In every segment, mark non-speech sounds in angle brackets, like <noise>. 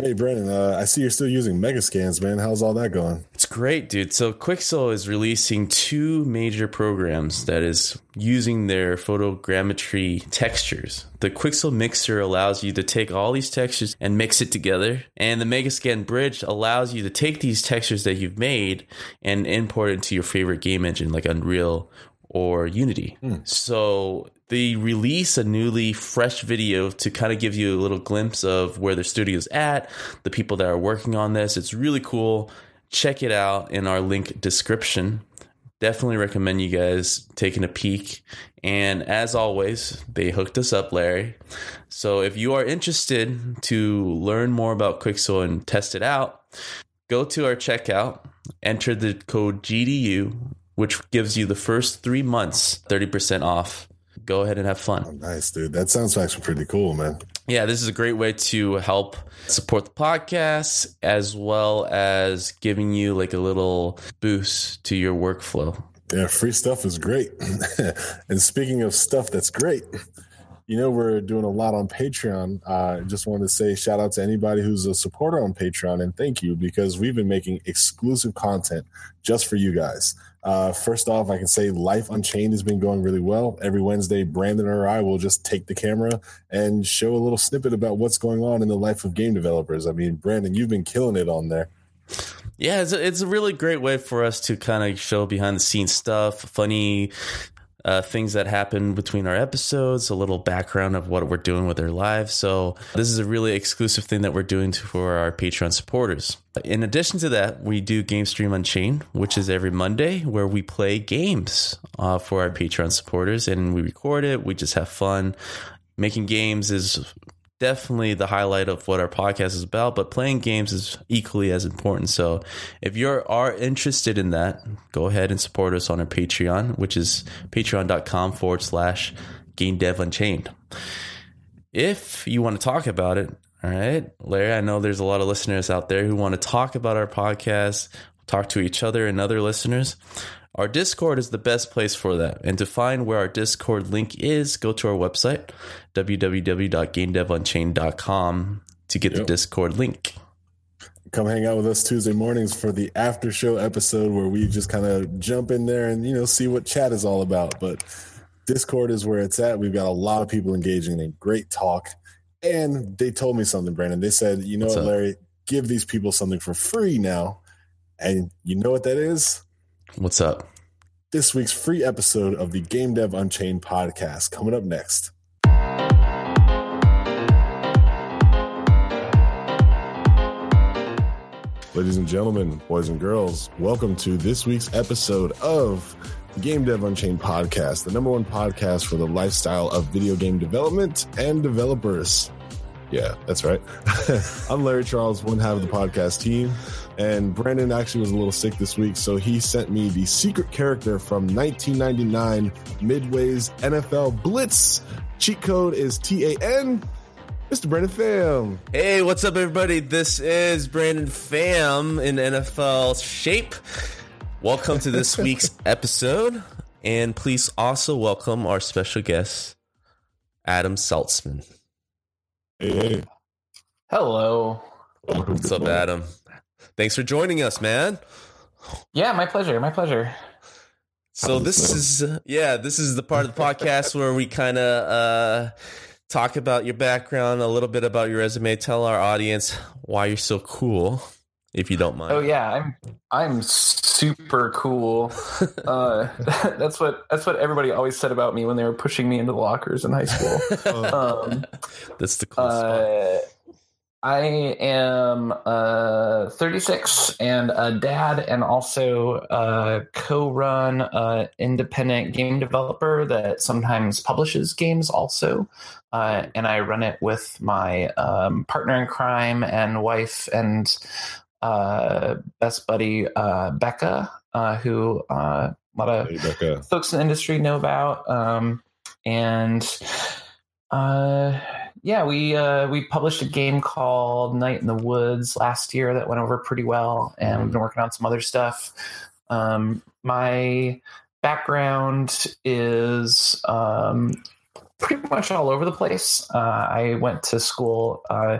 Hey, Brandon, uh, I see you're still using Megascans, man. How's all that going? It's great, dude. So Quixel is releasing two major programs that is using their photogrammetry textures. The Quixel Mixer allows you to take all these textures and mix it together, and the Megascan Bridge allows you to take these textures that you've made and import it into your favorite game engine like Unreal or Unity. Mm. So they release a newly fresh video to kind of give you a little glimpse of where their studio's at, the people that are working on this. It's really cool. Check it out in our link description. Definitely recommend you guys taking a peek. And as always, they hooked us up, Larry. So if you are interested to learn more about Quixel and test it out, go to our checkout, enter the code GDU, which gives you the first three months 30% off go ahead and have fun. Oh, nice, dude. That sounds actually pretty cool, man. Yeah, this is a great way to help support the podcast as well as giving you like a little boost to your workflow. Yeah, free stuff is great. <laughs> and speaking of stuff that's great, you know we're doing a lot on Patreon. I uh, just wanted to say shout out to anybody who's a supporter on Patreon and thank you because we've been making exclusive content just for you guys. Uh, first off, I can say Life Unchained has been going really well. Every Wednesday, Brandon or I will just take the camera and show a little snippet about what's going on in the life of game developers. I mean, Brandon, you've been killing it on there. Yeah, it's a, it's a really great way for us to kind of show behind the scenes stuff, funny uh, things that happen between our episodes, a little background of what we're doing with our lives. So, this is a really exclusive thing that we're doing for our Patreon supporters. In addition to that, we do Game Stream Unchained, which is every Monday where we play games uh, for our Patreon supporters and we record it. We just have fun. Making games is definitely the highlight of what our podcast is about, but playing games is equally as important. So if you are interested in that, go ahead and support us on our Patreon, which is patreon.com forward slash game dev unchained. If you want to talk about it, all right, Larry, I know there's a lot of listeners out there who want to talk about our podcast, talk to each other and other listeners. Our Discord is the best place for that. And to find where our Discord link is, go to our website, www.gamedevunchained.com, to get yep. the Discord link. Come hang out with us Tuesday mornings for the after show episode where we just kind of jump in there and, you know, see what chat is all about. But Discord is where it's at. We've got a lot of people engaging in great talk. And they told me something, Brandon. They said, you know What's what, Larry, give these people something for free now. And you know what that is? What's up? This week's free episode of the Game Dev Unchained podcast coming up next. Ladies and gentlemen, boys and girls, welcome to this week's episode of the Game Dev Unchained podcast, the number one podcast for the lifestyle of video game development and developers. Yeah, that's right. <laughs> I'm Larry Charles, one half of the podcast team. And Brandon actually was a little sick this week, so he sent me the secret character from 1999 Midway's NFL Blitz. Cheat code is TAN. Mr. Brandon Pham. Hey, what's up, everybody? This is Brandon Pham in NFL shape. Welcome to this <laughs> week's episode. And please also welcome our special guest, Adam Saltsman. Hey, hey. Hello. What's up, Adam? Thanks for joining us, man. Yeah, my pleasure. My pleasure. So this is uh, yeah, this is the part of the podcast <laughs> where we kind of uh, talk about your background, a little bit about your resume, tell our audience why you're so cool, if you don't mind. Oh yeah, I'm I'm super cool. <laughs> uh, <laughs> that's what that's what everybody always said about me when they were pushing me into the lockers in high school. um, that's the cool uh, I am uh, 36 and a dad, and also a co-run uh, independent game developer that sometimes publishes games. Also, uh, and I run it with my um, partner in crime and wife and uh, best buddy uh, Becca, uh, who a lot of Hey, Becca. folks in the industry know about. Um, and uh, yeah, we uh, we published a game called Night in the Woods last year that went over pretty well, and we've been working on some other stuff. Um, my background is um, pretty much all over the place. Uh, I went to school. Uh,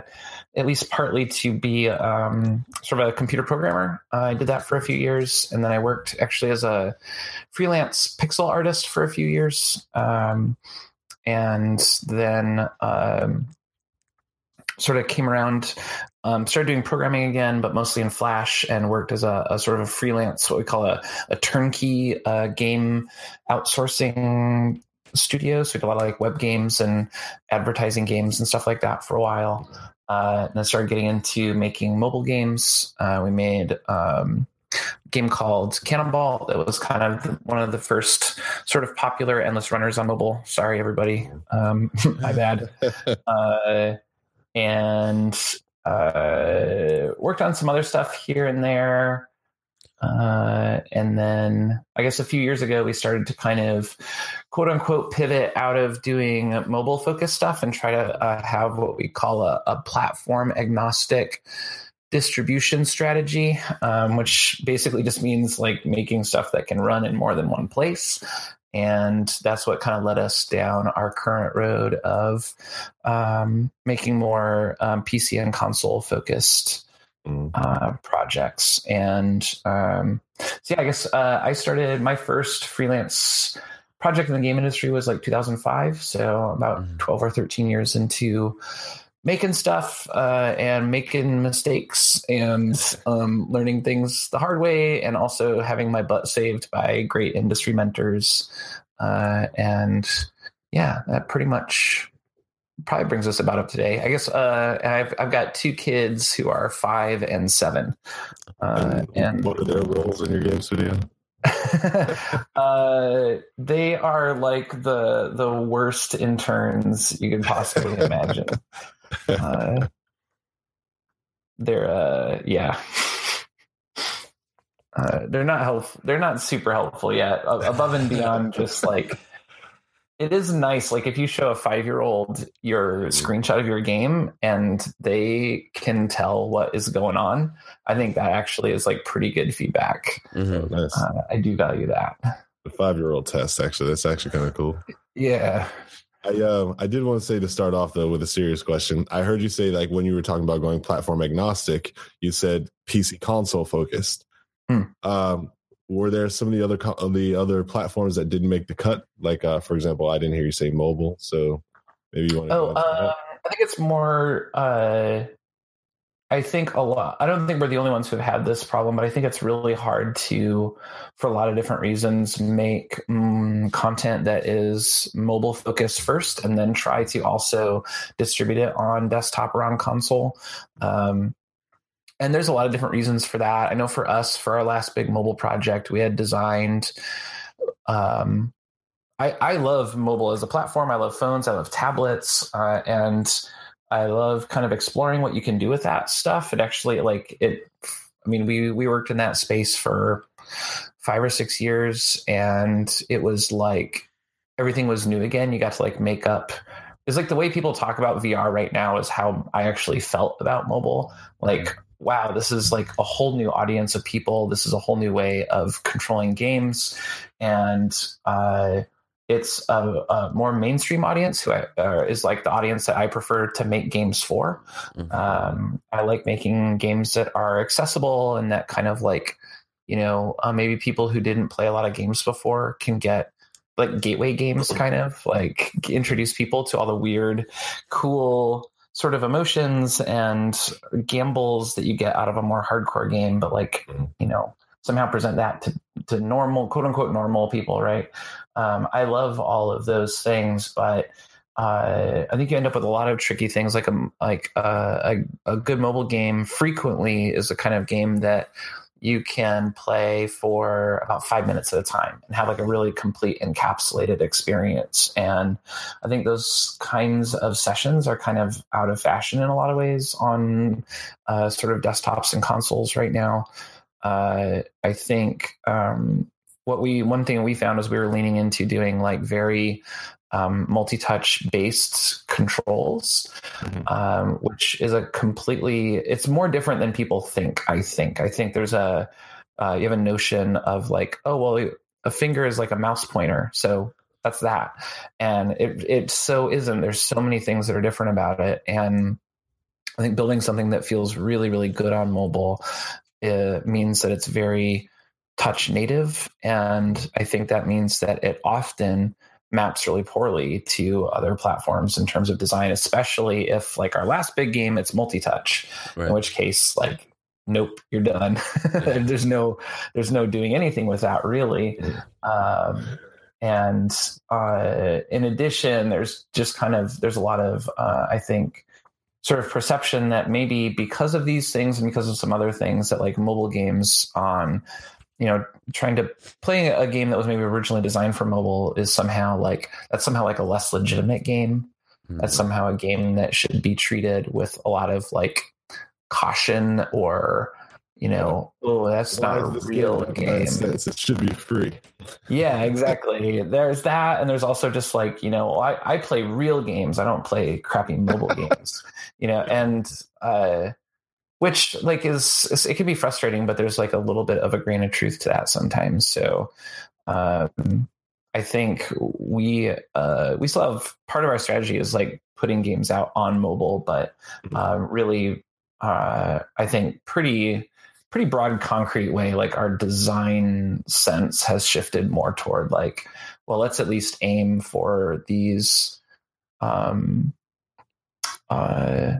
at least partly to be um, sort of a computer programmer. Uh, I did that for a few years, and then I worked actually as a freelance pixel artist for a few years, um, and then um, sort of came around. Um, started doing programming again, but mostly in Flash, and worked as a, a sort of a freelance, what we call a, a turnkey uh, game outsourcing studio. So we did a lot of like web games and advertising games and stuff like that for a while. Uh, and then started getting into making mobile games. Uh, we made um, game called Canabalt that was kind of one of the first sort of popular endless runners on mobile. Sorry, everybody. Um, <laughs> my bad. <laughs> Uh, and uh, worked on some other stuff here and there. Uh, and then I guess a few years ago, we started to kind of quote unquote pivot out of doing mobile focused stuff and try to uh, have what we call a, a platform agnostic distribution strategy, um, which basically just means like making stuff that can run in more than one place. And that's what kind of led us down our current road of um, making more um, PC and console focused Mm. uh, projects. And um, so, yeah, I guess uh, I started my first freelance project in the game industry was like 2005. So, about Mhm. 12 or 13 years into making stuff uh, and making mistakes and <laughs> um, learning things the hard way, and also having my butt saved by great industry mentors. Uh, and yeah, that pretty much probably brings us about up today. I guess uh, I've I've got two kids who are five and seven, uh, and what are their roles in your game studio? <laughs> uh, they are like the the worst interns you could possibly imagine. <laughs> Uh, they're uh, yeah. Uh, they're not helpful. They're not super helpful yet. Above and beyond, just like it is nice. Like if you show a five year old your screenshot of your game and they can tell what is going on, I think that actually is like pretty good feedback. Mhm. Oh, nice. Uh, I do value that. The five year old test, actually. That's actually kind of cool. Yeah. I um I did want to say to start off though with a serious question. I heard you say like when you were talking about going platform agnostic, you said PC console focused. Hmm. Um, were there some of the other co- the other platforms that didn't make the cut? Like uh, for example, I didn't hear you say mobile, so maybe you want to. Oh, uh, I think it's more. Uh, I think a lot. I don't think we're the only ones who've had this problem, but I think it's really hard to, for a lot of different reasons, make mm, content that is mobile focused first, and then try to also distribute it on desktop or on console. Um, and there's a lot of different reasons for that. I know for us, for our last big mobile project, we had designed. Um, I, I love mobile as a platform. I love phones. I love tablets, uh, and I love kind of exploring what you can do with that stuff. It actually like it. I mean, we we worked in that space for five or six years, and it was like everything was new again. You got to like make up. It's like the way people talk about VR right now is how I actually felt about mobile. Like, wow, this is like a whole new audience of people. This is a whole new way of controlling games, and uh, it's a, a more mainstream audience who I, uh, is like the audience that I prefer to make games for. Mhm. Um, I like making games that are accessible and that kind of like, you know, uh, maybe people who didn't play a lot of games before can get like gateway games, kind of like introduce people to all the weird, cool sort of emotions and gambles that you get out of a more hardcore game, but like, you know, somehow present that to, to normal, quote unquote, normal people, right? Um, I love all of those things, but uh, I think you end up with a lot of tricky things. Like a like uh, a, a good mobile game frequently is a kind of game that you can play for about five minutes at a time and have like a really complete encapsulated experience. And I think those kinds of sessions are kind of out of fashion in a lot of ways on uh, sort of desktops and consoles right now. Uh, I think um, what we one thing we found is we were leaning into doing like very um, multi-touch based controls, mm-hmm. um, which is a completely it's more different than people think. I think I think there's a uh, you have a notion of like oh well a finger is like a mouse pointer so that's that and it it so isn't there's so many things that are different about it and I think building something that feels really really good on mobile uh, means that it's very touch native and I think that means that it often maps really poorly to other platforms in terms of design, especially if like our last big game, it's multi-touch, right. in which case like, nope, you're done. <laughs> there's no, there's no doing anything with that really. Um, and uh, in addition, there's just kind of, there's a lot of, uh, I think, sort of perception that maybe because of these things and because of some other things that like mobile games on you know trying to play a game that was maybe originally designed for mobile is somehow like that's somehow like a less legitimate game. Mm-hmm. that's somehow a game that should be treated with a lot of like caution or you know oh that's Why not a real game sense? it should be free. Yeah exactly. There's that and there's also just like you know I, I play real games. I don't play crappy mobile <laughs> games you know and uh which like is it can be frustrating but there's like a little bit of a grain of truth to that sometimes so um, i think we uh, we still have part of our strategy is like putting games out on mobile but mm-hmm. uh, really uh, i think pretty pretty broad concrete way like our design sense has shifted more toward like well let's at least aim for these um uh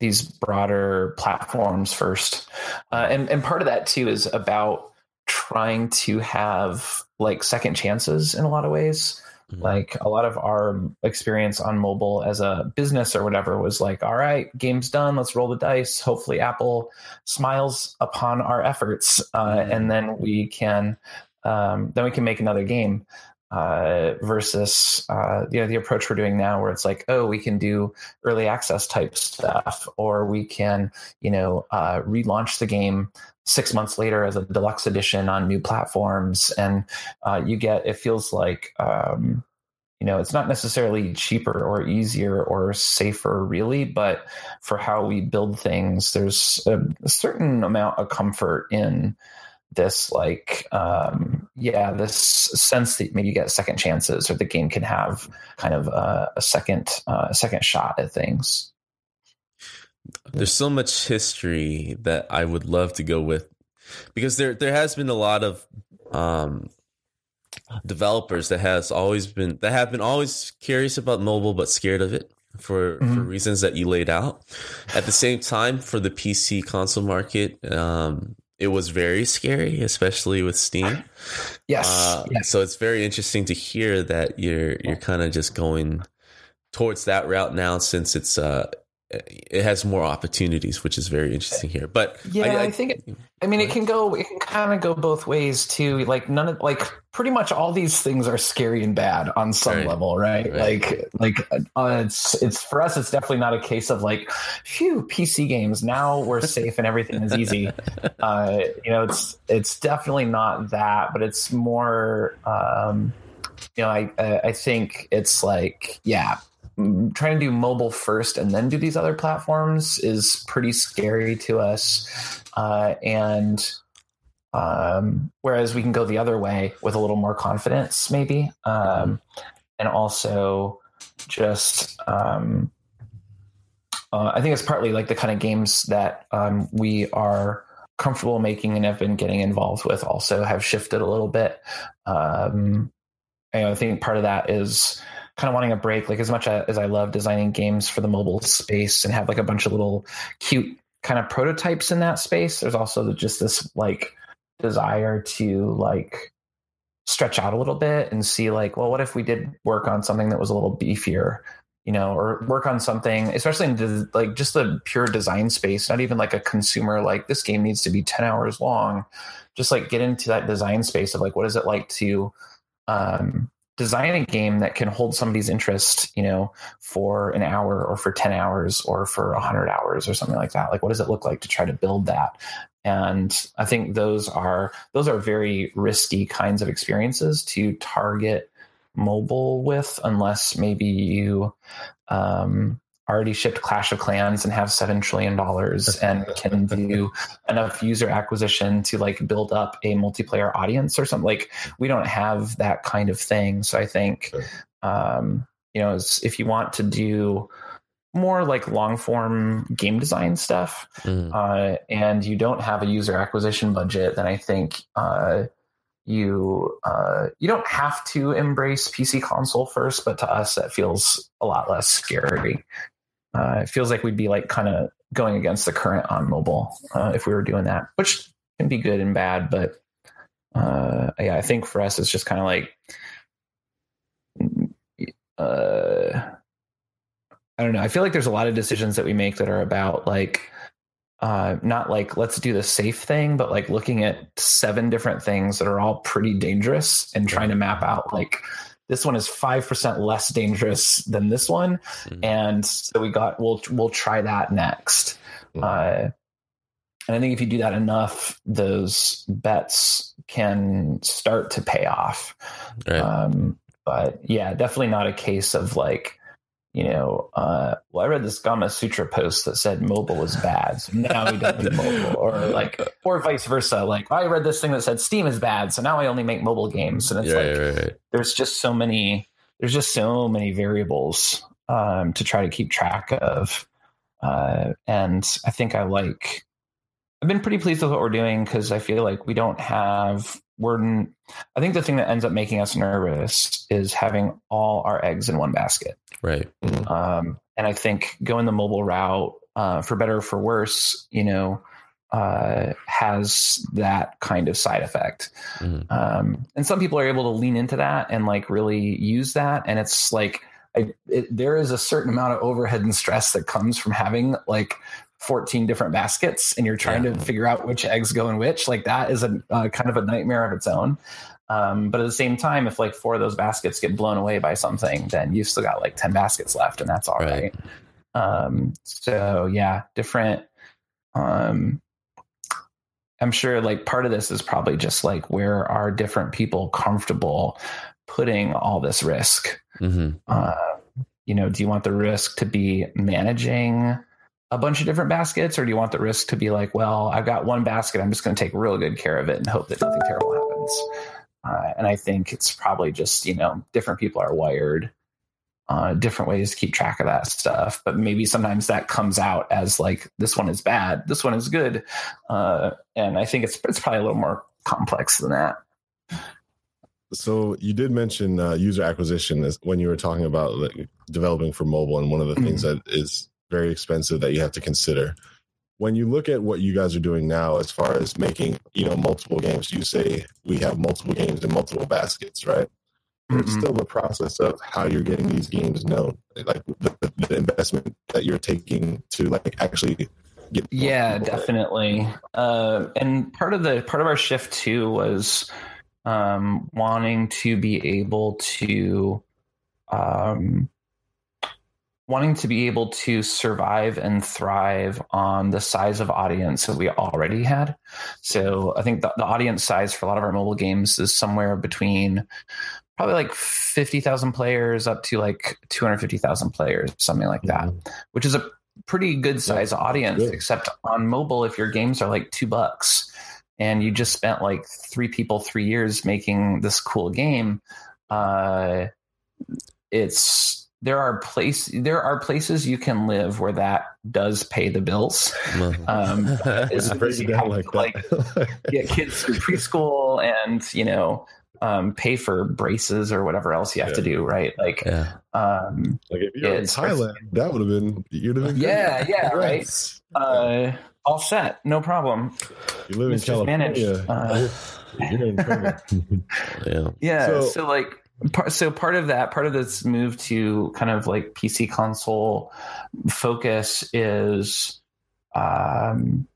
these broader platforms first. Uh, and, and part of that too is about trying to have like second chances in a lot of ways. Mm-hmm. Like a lot of our experience on mobile as a business or whatever was like, all right, game's done. Let's roll the dice. Hopefully, Apple smiles upon our efforts, uh, mm-hmm. and then we can um, then we can make another game uh, versus uh, you know the approach we're doing now, where it's like, oh, we can do early access type stuff, or we can you know uh, relaunch the game six months later as a deluxe edition on new platforms, and uh, you get it feels like. Um, you know, it's not necessarily cheaper or easier or safer, really, but for how we build things, there's a, a certain amount of comfort in this like um, yeah this sense that maybe you get second chances or the game can have kind of a, a second uh, a second shot at things there's so much history that i would love to go with because there there has been a lot of um, developers that has always been that have been always curious about mobile but scared of it for mm-hmm. for reasons that you laid out. At the same time, for the PC console market, um, it was very scary, especially with Steam. Yes. Uh, yes. So it's very interesting to hear that you're you're kind of just going towards that route now, since it's uh it has more opportunities, which is very interesting here. But yeah, I, I, I think it, I mean it can go it can kind of go both ways too. Like none of like pretty much all these things are scary and bad on some right. level, right? right? Like like uh, it's it's for us it's definitely not a case of like phew PC games now we're safe and everything is easy. <laughs> uh, you know, it's it's definitely not that, but it's more um you know, I I think it's like yeah, trying to do mobile first and then do these other platforms is pretty scary to us. Uh, and um, whereas we can go the other way with a little more confidence, maybe, um, and also just. Um, uh, I think it's partly like the kind of games that um, we are comfortable making and have been getting involved with also have shifted a little bit. Um, I think part of that is kind of wanting a break. Like as much as I love designing games for the mobile space and have like a bunch of little cute kind of prototypes in that space, there's also just this like desire to like stretch out a little bit and see like, well, what if we did work on something that was a little beefier, you know, or work on something, especially in the, like just the pure design space, not even like a consumer, like this game needs to be 10 hours long. Just like get into that design space of like, what is it like to, um, design a game that can hold somebody's interest, you know, for an hour or for 10 hours or for 100 hours or something like that. Like what does it look like to try to build that? And I think those are those are very risky kinds of experiences to target mobile with unless maybe you um, already shipped Clash of Clans and have seven trillion dollars <laughs> and can do enough user acquisition to like build up a multiplayer audience or something. Like we don't have that kind of thing. So I think um, you know, if you want to do more like long form game design stuff, mm. uh, and you don't have a user acquisition budget, then I think uh, you uh, you don't have to embrace PC console first. But to us, that feels a lot less scary uh, it feels like we'd be like kind of going against the current on mobile uh, if we were doing that, which can be good and bad. But uh, yeah, I think for us, it's just kind of like, uh, I don't know. I feel like there's a lot of decisions that we make that are about like, uh, not like let's do the safe thing, but like looking at seven different things that are all pretty dangerous and trying to map out like this one is 5% less dangerous than this one mm-hmm. and so we got we'll we'll try that next mm-hmm. uh, and i think if you do that enough those bets can start to pay off right. um, but yeah definitely not a case of like you know, uh, well, I read this Gamasutra post that said mobile is bad, so now we don't do mobile, or like, or vice versa. Like, I read this thing that said Steam is bad, so now I only make mobile games, and it's like, right, right. there's just so many, there's just so many variables um, to try to keep track of, uh, and I think I like, I've been pretty pleased with what we're doing because I feel like we don't have we're i think the thing that ends up making us nervous is having all our eggs in one basket right mm-hmm. um, and i think going the mobile route uh, for better or for worse you know uh, has that kind of side effect mm-hmm. um, and some people are able to lean into that and like really use that and it's like I, it, there is a certain amount of overhead and stress that comes from having like 14 different baskets and you're trying yeah. to figure out which eggs go in which like that is a uh, kind of a nightmare of its own um, but at the same time if like four of those baskets get blown away by something then you've still got like 10 baskets left and that's all right, right. Um, so yeah different um, i'm sure like part of this is probably just like where are different people comfortable putting all this risk mm-hmm. uh, you know do you want the risk to be managing a bunch of different baskets, or do you want the risk to be like, well, I've got one basket, I'm just going to take real good care of it and hope that nothing terrible happens? Uh, and I think it's probably just you know different people are wired uh, different ways to keep track of that stuff. But maybe sometimes that comes out as like this one is bad, this one is good, uh, and I think it's it's probably a little more complex than that. So you did mention uh, user acquisition as when you were talking about like, developing for mobile, and one of the mm-hmm. things that is very expensive that you have to consider. When you look at what you guys are doing now, as far as making you know multiple games, you say we have multiple games in multiple baskets, right? Mm-hmm. It's still the process of how you're getting these games known, like the, the investment that you're taking to like actually get. Yeah, definitely. Uh, and part of the part of our shift too was um, wanting to be able to um, wanting to be able to survive and thrive on the size of audience that we already had. So I think the, the audience size for a lot of our mobile games is somewhere between probably like 50,000 players up to like 250,000 players, something like that, mm-hmm. which is a pretty good size audience, good. except on mobile, if your games are like two bucks and you just spent like three people, three years making this cool game, uh, it's there are place there are places you can live where that does pay the bills. Um, <laughs> is you have like, like get kids through preschool and you know um, pay for braces or whatever else you have to do, right? Like, Yeah. um, Like if you're in It's- Thailand, that would have been you'd have been good. Yeah, yeah, <laughs> right. Uh, all set, no problem. You live in It's. California. Uh. <laughs> Yeah. Yeah. So- So, like, so part of that, part of this move to kind of like PC console focus is, um,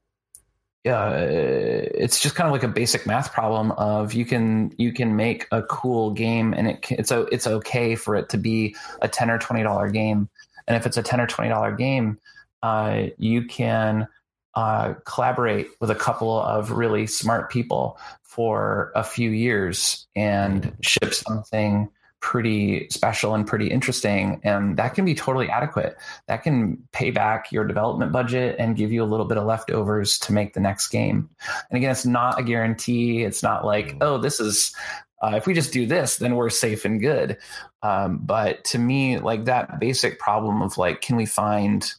yeah, it's just kind of like a basic math problem of you can you can make a cool game and it it's o- it's okay for it to be a ten or twenty dollar game, and if it's a ten or twenty dollar game, uh, you can uh, collaborate with a couple of really smart people for a few years and ship something pretty special and pretty interesting. And that can be totally adequate. That can pay back your development budget and give you a little bit of leftovers to make the next game. And again it's not a guarantee. It's not like oh this is uh, if we just do this then we're safe and good. Um, but to me like that basic problem of like can we find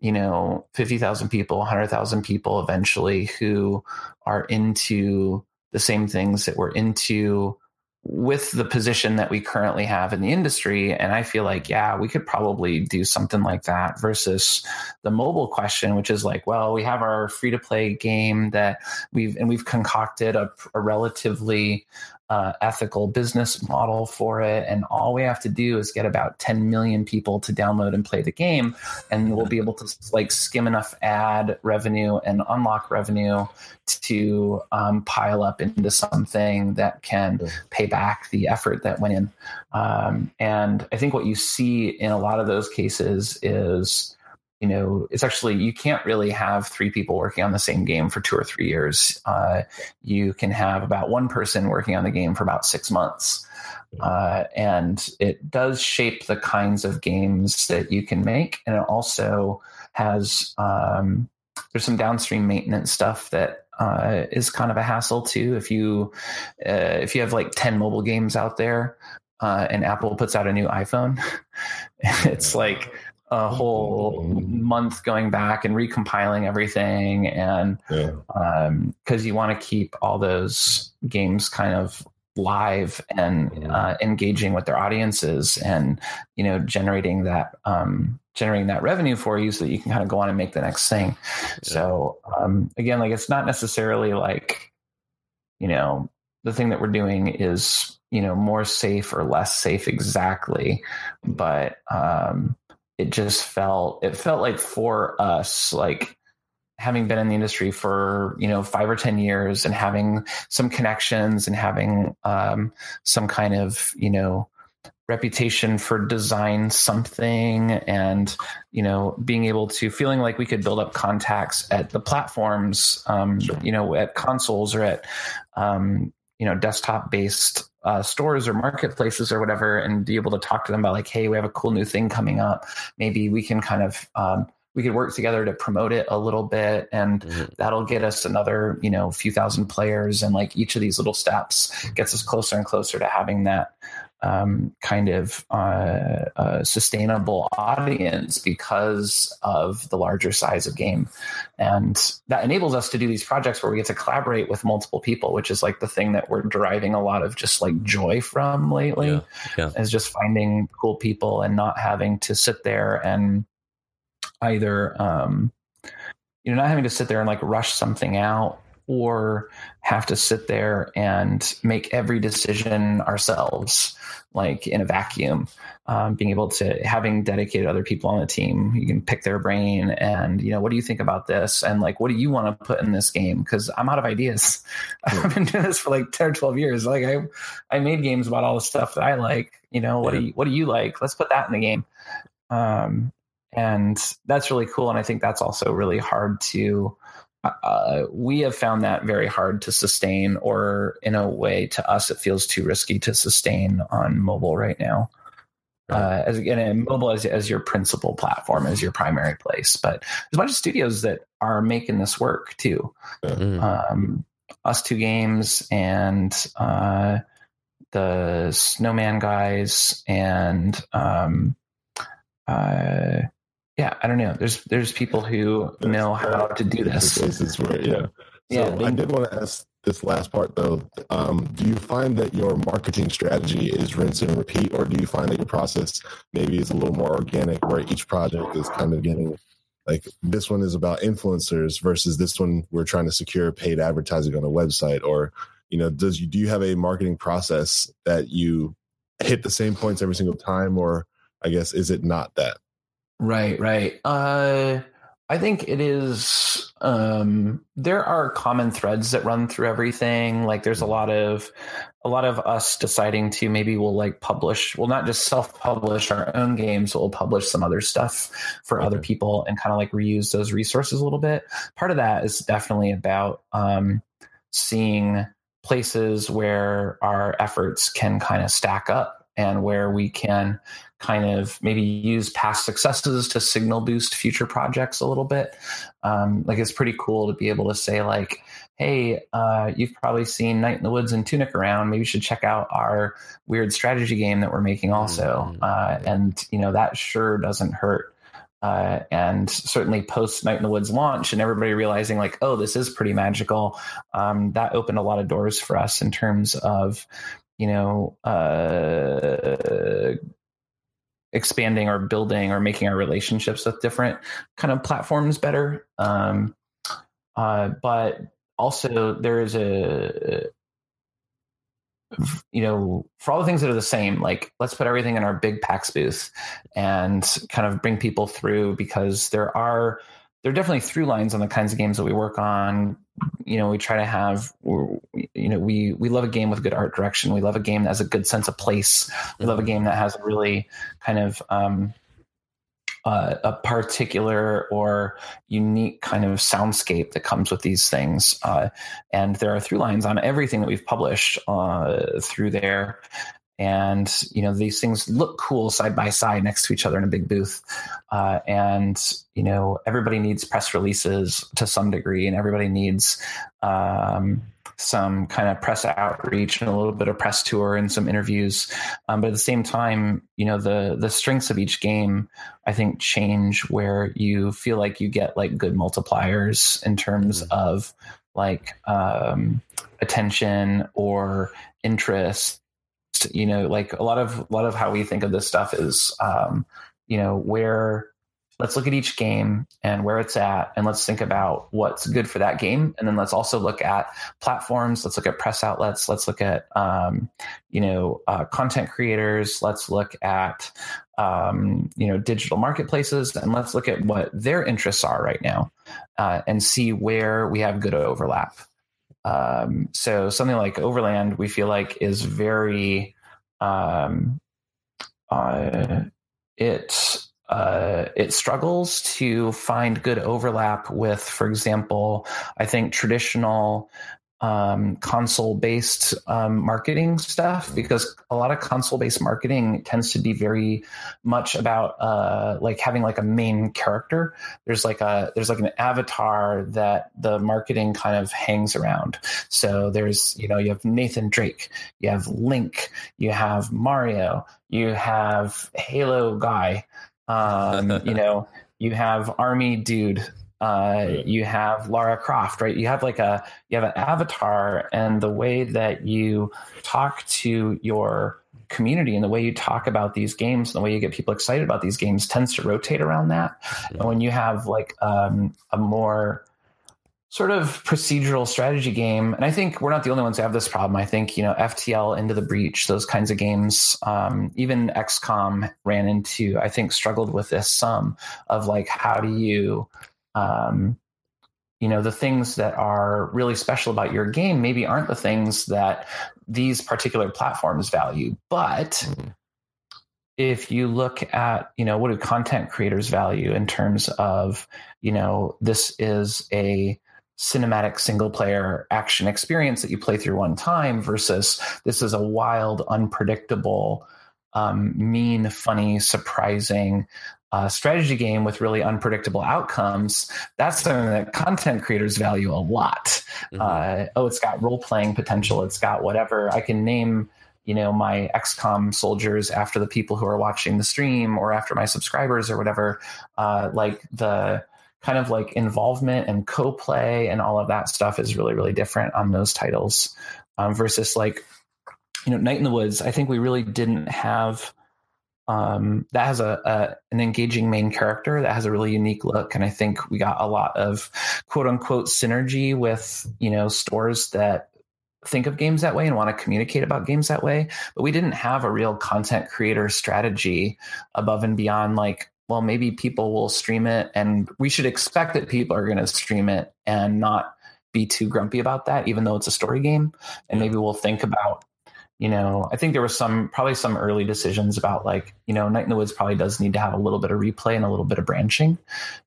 you know 50,000 people 100,000 people eventually who are into the same things that we're into with the position that we currently have in the industry. And i feel like yeah we could probably do something like that versus the mobile question which is like well we have our free to play game that we've and we've concocted a, a relatively uh, ethical business model for it and all we have to do is get about 10 million people to download and play the game and we'll be able to like skim enough ad revenue and unlock revenue to um, pile up into something that can pay back the effort that went in. Um, and I think what you see in a lot of those cases is, you know, it's actually, you can't really have three people working on the same game for two or three years. Uh, you can have about one person working on the game for about six months. Uh, and it does shape the kinds of games that you can make. And it also has, um, there's some downstream maintenance stuff that uh, is kind of a hassle too. If you uh, if you have like ten mobile games out there, uh, and Apple puts out a new iPhone, <laughs> it's like a whole month going back and recompiling everything, and Yeah. because you want to keep all those games kind of live and uh, engaging with their audiences and you know generating that um, generating that revenue for you so that you can kind of go on and make the next thing. So um, again like it's not necessarily like you know the thing that we're doing is you know more safe or less safe exactly but um, it just felt it felt like for us like having been in the industry for you know five or ten years and having some connections and having um, some kind of you know reputation for design something and you know being able to feeling like we could build up contacts at the platforms um, you know at consoles or at um, you know desktop based uh, stores or marketplaces or whatever and be able to talk to them about like hey we have a cool new thing coming up maybe we can kind of um, we could work together to promote it a little bit and Mhm. that'll get us another you know few thousand players and like each of these little steps gets us closer and closer to having that um, kind of uh, uh, sustainable audience because of the larger size of game and that enables us to do these projects where we get to collaborate with multiple people which is like the thing that we're deriving a lot of just like joy from lately Yeah, yeah. is just finding cool people and not having to sit there and either um you know not having to sit there and like rush something out or have to sit there and make every decision ourselves like in a vacuum um, being able to having dedicated other people on the team you can pick their brain and you know what do you think about this? And like what do you want to put in this game? Because i'm out of ideas. <laughs> I've been doing this for like 10 or 12 years. Like i i made games about all the stuff that i like. You know what do you what do you like? Let's put that in the game. Um and that's really cool and i think that's also really hard to uh, we have found that very hard to sustain or in a way to us it feels too risky to sustain on mobile right now. Uh, as again mobile as, as your principal platform as your primary place. But there's a bunch of studios that are making this work too. Mhm. um, ustwo games and uh, the snowman guys and um, uh, yeah i don't know. There's there's people who know how to do this. Where, yeah. So Yeah, I did want to ask this last part though, um, do you find that your marketing strategy is rinse and repeat, or do you find that your process maybe is a little more organic, where each project is kind of getting like this one is about influencers versus this one we're trying to secure paid advertising on a website, or you know, does you do you have a marketing process that you hit the same points every single time, or I guess is it not that? Right, right. Uh, I think it is. Um, there are common threads that run through everything. Like, there's a lot of a lot of us deciding to maybe we'll like publish. We'll not just self-publish our own games. But we'll publish some other stuff for okay. other people and kind of like reuse those resources a little bit. Part of that is definitely about um, seeing places where our efforts can kind of stack up and where we can kind of maybe use past successes to signal boost future projects a little bit. Um, like it's pretty cool to be able to say like, hey, uh, you've probably seen Night in the Woods and Tunic around. Maybe you should check out our weird strategy game that we're making also. Mm-hmm. Uh, and you know that sure doesn't hurt. Uh, and certainly post Night in the Woods launch and everybody realizing like, oh, this is pretty magical. Um, that opened a lot of doors for us in terms of, you know, uh, expanding or building or making our relationships with different kind of platforms better. Um, uh, but also there is a you know for all the things that are the same like let's put everything in our big pax booth and kind of bring people through because there are there are definitely through lines on the kinds of games that we work on. You know we try to have you know we we love a game with good art direction. We love a game that has a good sense of place. We love a game that has a really kind of um, uh, a particular or unique kind of soundscape that comes with these things. Uh, and there are through lines on everything that we've published uh, through there and you know these things look cool side by side next to each other in a big booth. Uh, and you know everybody needs press releases to some degree and everybody needs um, some kind of press outreach and a little bit of press tour and some interviews. Um, but at the same time you know the the strengths of each game i think change where you feel like you get like good multipliers in terms mm-hmm. of like um, attention or interest you know like a lot of a lot of how we think of this stuff is um, you know where let's look at each game and where it's at and let's think about what's good for that game. And then let's also look at platforms. Let's look at press outlets. Let's look at um, you know uh, content creators. Let's look at um, you know digital marketplaces. And let's look at what their interests are right now uh, and see where we have good overlap um, so something like Overland, we feel like is very, um, uh, it uh, it struggles to find good overlap with, for example, I think traditional um, console based um, marketing stuff because a lot of console based marketing tends to be very much about uh, like having like a main character. There's like a there's like an avatar that the marketing kind of hangs around. So there's you know you have Nathan Drake, you have Link, you have Mario, you have Halo guy, um, you <laughs> know you have Army dude uh, you have Lara Croft, right? You have like a you have an avatar, and the way that you talk to your community and the way you talk about these games and the way you get people excited about these games tends to rotate around that. And when you have like um, a more sort of procedural strategy game, and I think we're not the only ones who have this problem. I think you know FTL, Into the Breach, those kinds of games, um, even XCOM ran into. I think struggled with this some of like how do you um, you know the things that are really special about your game maybe aren't the things that these particular platforms value but mm-hmm. if you look at you know what do content creators value in terms of you know this is a cinematic single player action experience that you play through one time versus this is a wild unpredictable um, mean funny surprising uh, strategy game with really unpredictable outcomes, that's something that content creators value a lot. Mm-hmm. Uh, oh, it's got role playing potential. It's got whatever. I can name, you know, my XCOM soldiers after the people who are watching the stream or after my subscribers or whatever. Uh, like the kind of like involvement and co-play and all of that stuff is really really different on those titles um, versus like you know night in the woods i think we really didn't have um, that has a, a, an engaging main character that has a really unique look and i think we got a lot of quote unquote synergy with you know stores that think of games that way and want to communicate about games that way but we didn't have a real content creator strategy above and beyond like well maybe people will stream it and we should expect that people are going to stream it and not be too grumpy about that even though it's a story game and maybe we'll think about you know i think there was some probably some early decisions about like you know night in the woods probably does need to have a little bit of replay and a little bit of branching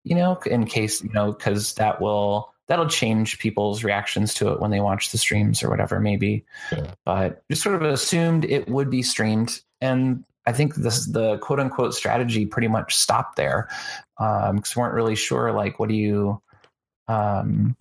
you know in case you know because that will that'll change people's reactions to it when they watch the streams or whatever maybe yeah. but just sort of assumed it would be streamed and i think this the quote unquote strategy pretty much stopped there because um, we weren't really sure like what do you um,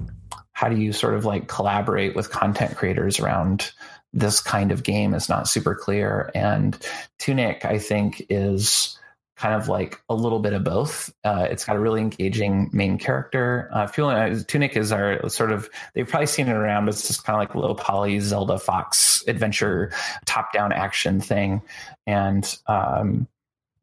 how do you sort of like collaborate with content creators around this kind of game is not super clear and tunic i think is kind of like a little bit of both. Uh, it's got a really engaging main character. Uh, uh, Tunic is our sort of they've probably seen it around. It's just kind of like a little poly Zelda Fox adventure top down action thing, and um,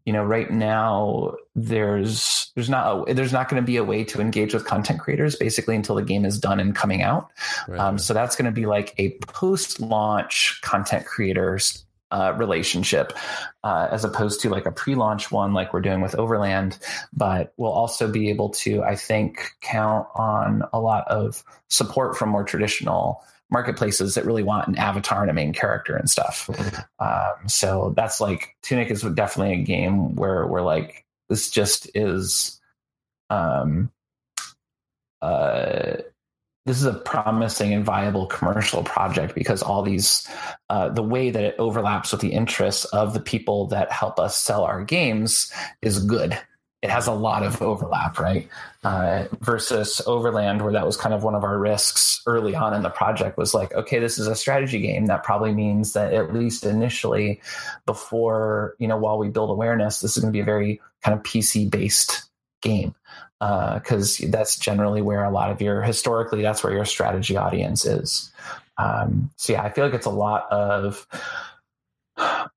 you know right now there's there's not a, there's not going to be a way to engage with content creators basically until the game is done and coming out. Right. Um, so that's going to be like a post launch content creators uh, relationship uh, as opposed to like a pre-launch one like we're doing with overland but we'll also be able to i think count on a lot of support from more traditional marketplaces that really want an avatar and a main character and stuff. <laughs> Um, so that's like tunic is definitely a game where we're like this just is um uh this is a promising and viable commercial project because all these uh, the way that it overlaps with the interests of the people that help us sell our games is good it has a lot of overlap right? Uh, versus overland where that was kind of one of our risks early on in the project was like okay this is a strategy game. That probably means that at least initially before you know while we build awareness this is going to be a very kind of pc based game. Because uh, that's generally where a lot of your historically that's where your strategy audience is. Um, so yeah, I feel like it's a lot of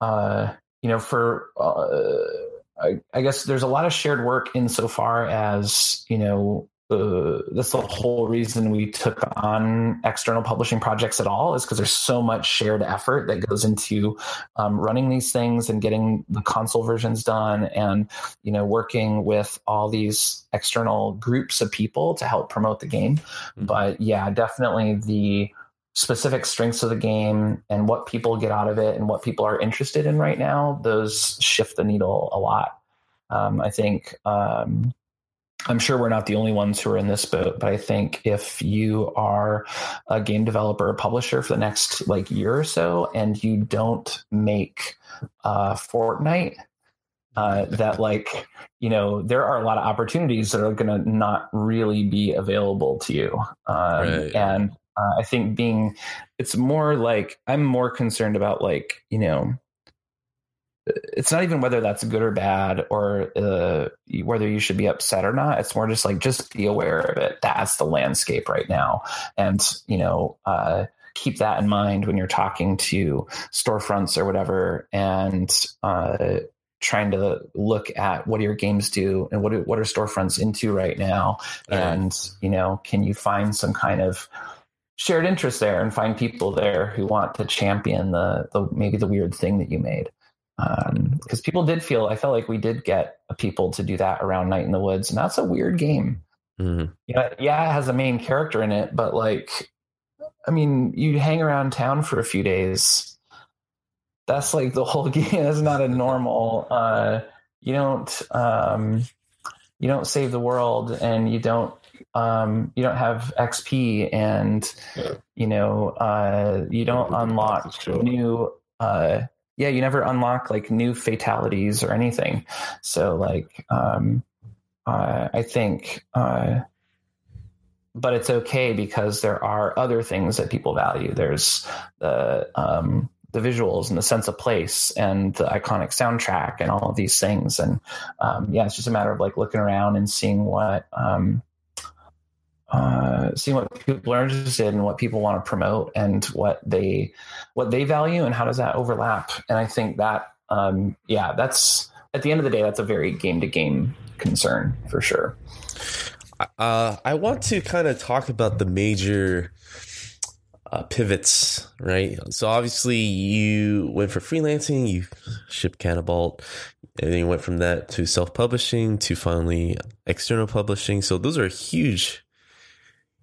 uh, you know for uh, I, I, guess there's a lot of shared work insofar as you know uh, that's the whole reason we took on external publishing projects at all is because there's so much shared effort that goes into um, running these things and getting the console versions done and you know working with all these external groups of people to help promote the game mm-hmm. but yeah definitely the specific strengths of the game and what people get out of it and what people are interested in right now those shift the needle a lot um, i think um, I'm sure we're not the only ones who are in this boat, but I think if you are a game developer or publisher for the next like year or so and you don't make uh, Fortnite, uh, that like you know there are a lot of opportunities that are going to not really be available to you, um, right. and uh, I think being it's more like I'm more concerned about like you know it's not even whether that's good or bad or uh, whether you should be upset or not. It's more just like just be aware of it. That's the landscape right now, and you know, uh, keep that in mind when you're talking to storefronts or whatever, and uh, trying to look at what do your games do and what do, what are storefronts into right now, and you know, can you find some kind of shared interest there and find people there who want to champion the, the maybe the weird thing that you made because um, people did feel I felt like we did get people to do that around Night in the Woods, and that's a weird game. Mm-hmm. Yeah, yeah, it has a main character in it, but like, I mean, you hang around town for a few days. That's like the whole <laughs> game. That's not a normal. Uh, you don't. Um, you don't save the world, and you don't. Um, you don't have XP, and yeah. you know, uh, you don't unlock new. Uh, yeah, you never unlock like new fatalities or anything. So like, um, uh, I think, uh, but it's okay because there are other things that people value. There's the um, the visuals and the sense of place and the iconic soundtrack and all of these things. And um, yeah, it's just a matter of like looking around and seeing what um, uh, seeing what people are interested in, what people want to promote, and what they what they value, and how does that overlap. And I think that um, yeah, that's at the end of the day, that's a very game to game concern for sure. Uh, I want to kind of talk about the major uh, pivots, right? So obviously you went for freelancing, you shipped Canabalt, and then you went from that to self publishing to finally external publishing. So those are huge,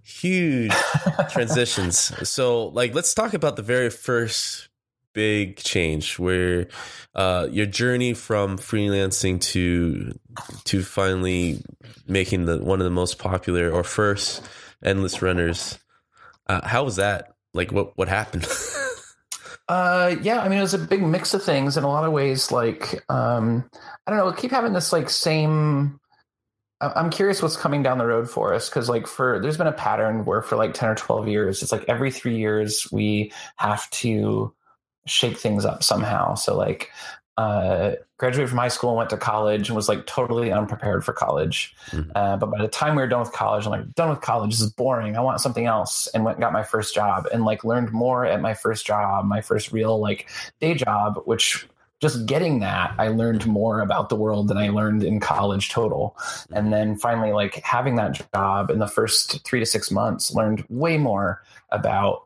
huge <laughs> transitions. So like, let's talk about the very first big change where uh, your journey from freelancing to to finally making the one of the most popular or first endless runners. Uh, how was that? Like, what what happened? <laughs> uh, yeah, I mean, it was a big mix of things in a lot of ways. Like, um, I don't know, keep having this like same. I'm curious what's coming down the road for us because, like, for there's been a pattern where for like ten or twelve years, it's like every three years we have to shake things up somehow. So like uh, graduated from high school went to college and was like totally unprepared for college. Mm-hmm. Uh, but by the time we were done with college, I'm like, done with college. This is boring. I want something else. And went and got my first job and like learned more at my first job, my first real like day job, which just getting that, I learned more about the world than I learned in college total. Mm-hmm. And then finally, like having that job in the first three to six months, learned way more about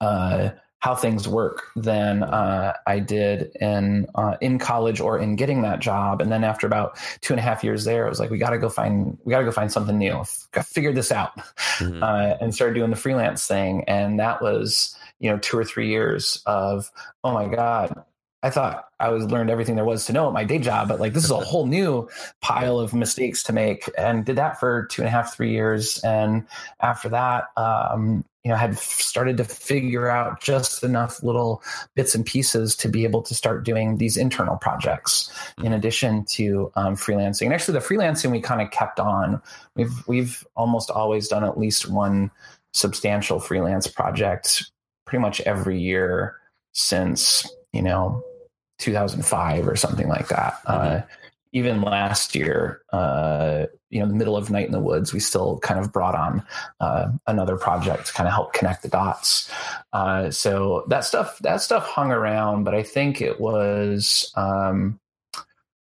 uh, how things work than uh, I did in uh, in college or in getting that job. And then after about two and a half years there, I was like, we got to go find we got to go find something new. Got figured this out, mm-hmm. uh, and started doing the freelance thing. And that was you know two or three years of oh my god, I thought I was learned everything there was to know at my day job, but like this is a <laughs> whole new pile of mistakes to make. And did that for two and a half, three years. And after that, um, you know, I had started to figure out just enough little bits and pieces to be able to start doing these internal projects in mm-hmm. addition to um, freelancing. And actually, the freelancing we kind of kept on. We've we've almost always done at least one substantial freelance project pretty much every year since you know 2005 or something like that. Mm-hmm. Uh, even last year, uh, you know, the middle of Night in the Woods, we still kind of brought on uh, another project to kind of help connect the dots. Uh, so that stuff, that stuff hung around, but I think it was, um,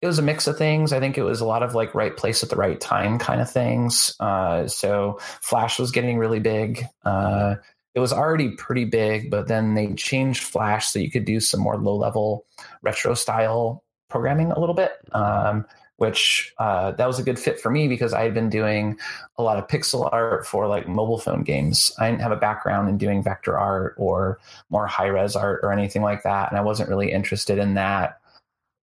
it was a mix of things. I think it was a lot of like right place at the right time kind of things. Uh, so Flash was getting really big. Uh, it was already pretty big, but then they changed Flash so you could do some more low level retro style programming a little bit. Um, which uh, that was a good fit for me because I had been doing a lot of pixel art for like mobile phone games. I didn't have a background in doing vector art or more high res art or anything like that, and I wasn't really interested in that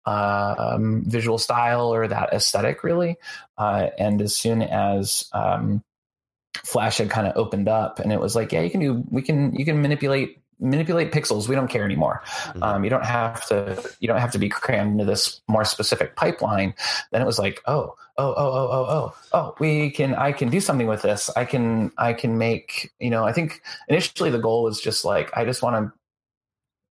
um, visual style or that aesthetic really. Uh, and as soon as um, Flash had kind of opened up, and it was like, yeah, you can do, we can, you can manipulate manipulate pixels. We don't care anymore. Mm-hmm. um, you don't have to you don't have to be crammed into this more specific pipeline. Then it was like oh oh oh oh oh oh oh we can i can do something with this. I can i can make you know i think initially the goal was just like i just want to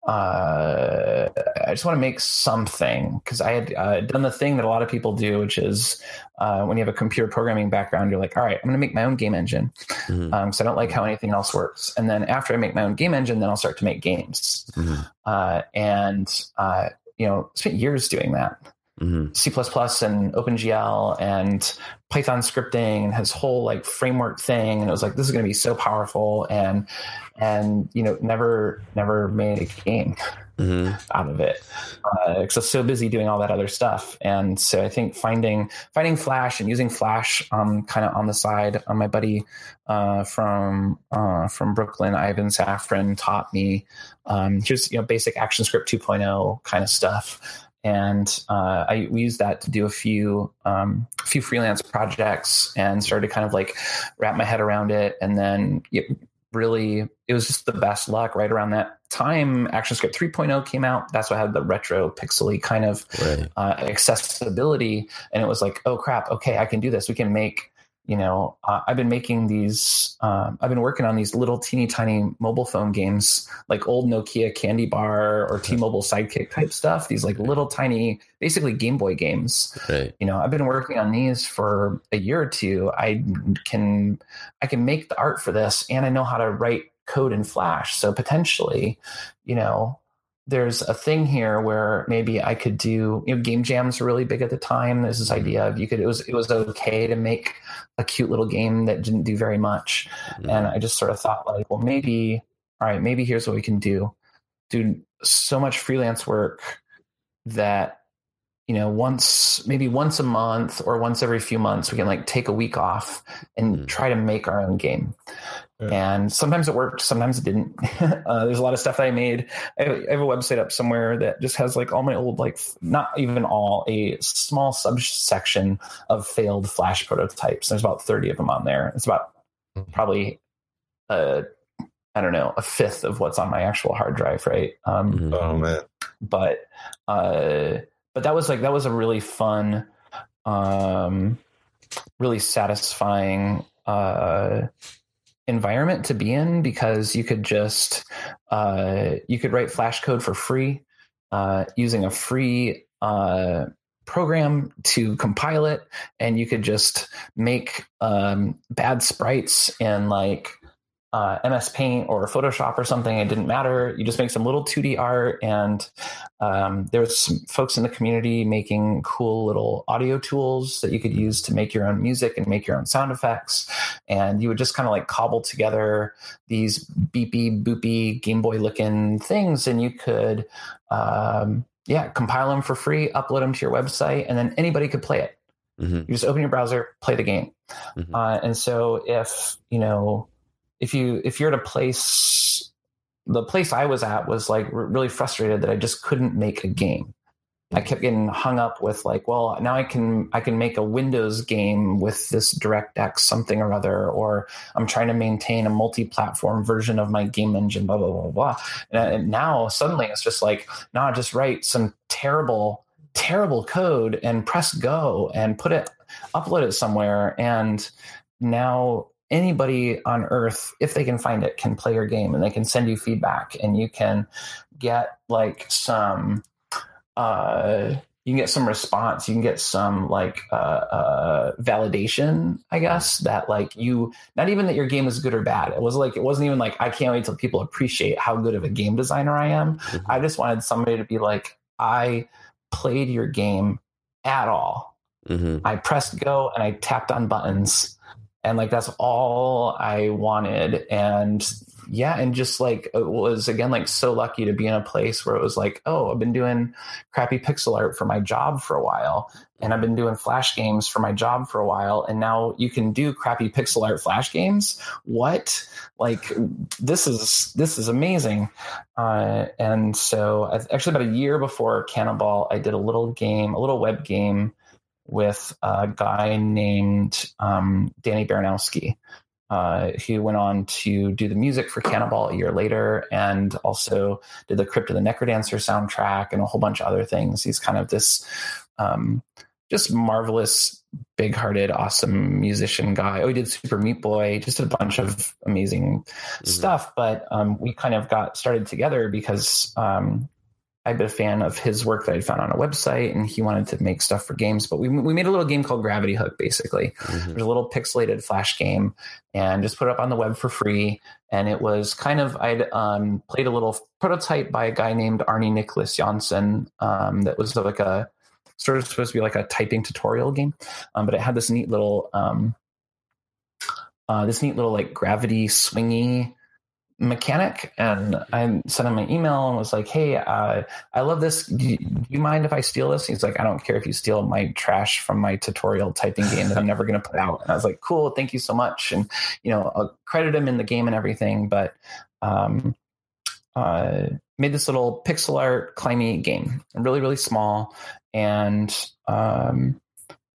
uh, I just want to make something because I had uh, done the thing that a lot of people do, which is uh, when you have a computer programming background, you're like, all right, I'm going to make my own game engine because mm-hmm. um, I don't like how anything else works. And then after I make my own game engine, then I'll start to make games. Mm-hmm. Uh, and uh, you know, spent years doing that. Mm-hmm. C++ and OpenGL and Python scripting and his whole like framework thing. And it was like, this is going to be so powerful. And, and, you know, never, never made a game mm-hmm. out of it. Uh, because I was so busy doing all that other stuff. And so I think finding, finding Flash and using Flash, um, kind of on the side, uh, my buddy, uh, from, uh, from Brooklyn, Ivan Safran taught me, um, just, you know, basic ActionScript 2.0 kind of stuff and uh, I we used that to do a few um, a few freelance projects and started to kind of like wrap my head around it. And then it really, it was just the best luck. Right around that time, ActionScript 3.0 came out. That's what had the retro pixely kind of right. uh, accessibility, and it was like, oh crap, okay, I can do this. We can make you know, uh, I've been making these, um, I've been working on these little teeny tiny mobile phone games, like old Nokia Candy Bar or T-Mobile Sidekick type stuff. These like little tiny, basically Game Boy games. Right. You know, I've been working on these for a year or two. I can, I can make the art for this, and I know how to write code in Flash. So potentially, you know, there's a thing here where maybe I could do you know game jams were really big at the time. There's this idea of you could it was it was okay to make a cute little game that didn't do very much. Mm-hmm. And I just sort of thought like, well maybe all right, maybe here's what we can do. Do so much freelance work that you know once maybe once a month or once every few months we can like take a week off and Mm. try to make our own game Yeah. and sometimes it worked sometimes it didn't <laughs> uh, there's a lot of stuff that i made I have, I have a website up somewhere that just has like all my old like f- not even all a small subsection of failed flash prototypes there's about 30 of them on there it's about probably uh i don't know a fifth of what's on my actual hard drive right um Mhm. Oh man. but uh but that was like that was a really fun um really satisfying uh environment to be in because you could just uh you could write flash code for free uh using a free uh program to compile it. And you could just make um bad sprites and like uh, MS Paint or Photoshop or something. It didn't matter. You just make some little 2D art, and um, there was some folks in the community making cool little audio tools that you could use to make your own music and make your own sound effects. And you would just kind of like cobble together these beepy, boopy Game Boy looking things, and you could, um, yeah, compile them for free, upload them to your website, and then anybody could play it. Mhm. You just open your browser, play the game. Mhm. Uh, and so if you know if you if you're at a place the place i was at was like really frustrated that i just couldn't make a game. I kept getting hung up with like well now i can i can make a windows game with this directx something or other or i'm trying to maintain a multi-platform version of my game engine blah blah blah blah and, now suddenly it's just like now just write some terrible terrible code and press go and put it upload it somewhere. And now anybody on earth if they can find it can play your game and they can send you feedback and you can get like some uh you can get some response you can get some like uh, uh validation i guess that like you not even that your game is good or bad it was like it wasn't even like i can't wait till people appreciate how good of a game designer i am Mhm. i just wanted somebody to be like i played your game at all Mhm. I pressed go and I tapped on buttons. And like that's all I wanted. And yeah, and just like was again like so lucky to be in a place where it was like, oh, I've been doing crappy pixel art for my job for a while. And I've been doing flash games for my job for a while. And now you can do crappy pixel art flash games. What? Like this is this is amazing. Uh, and so actually about a year before Canabalt, I did a little game, a little web game with a guy named um, Danny Baranowski, uh, who went on to do the music for Canabalt a year later and also did the Crypt of the Necrodancer soundtrack and a whole bunch of other things. He's kind of this um, just marvelous, big hearted, awesome musician guy. Oh, he did Super Meat Boy, just a bunch of amazing Mhm. stuff. But um, we kind of got started together because um, I'd been a fan of his work that I'd found on a website, and he wanted to make stuff for games. But we we made a little game called Gravity Hook, basically. Mhm. was a little pixelated flash game, and just put it up on the web for free. And it was kind of I'd um, played a little prototype by a guy named Arnie Nicholas Janssen um, that was like a sort of supposed to be like a typing tutorial game, um, but it had this neat little um, uh, this neat little like gravity swingy mechanic and i sent him an email and was like hey uh, i love this. Do you, mind if i steal this? He's like i don't care if you steal my trash from my tutorial typing game that i'm never going to put out. And i was like cool thank you so much. And you know i'll credit him in the game and everything but um uh made this little pixel art climby game really really small. And um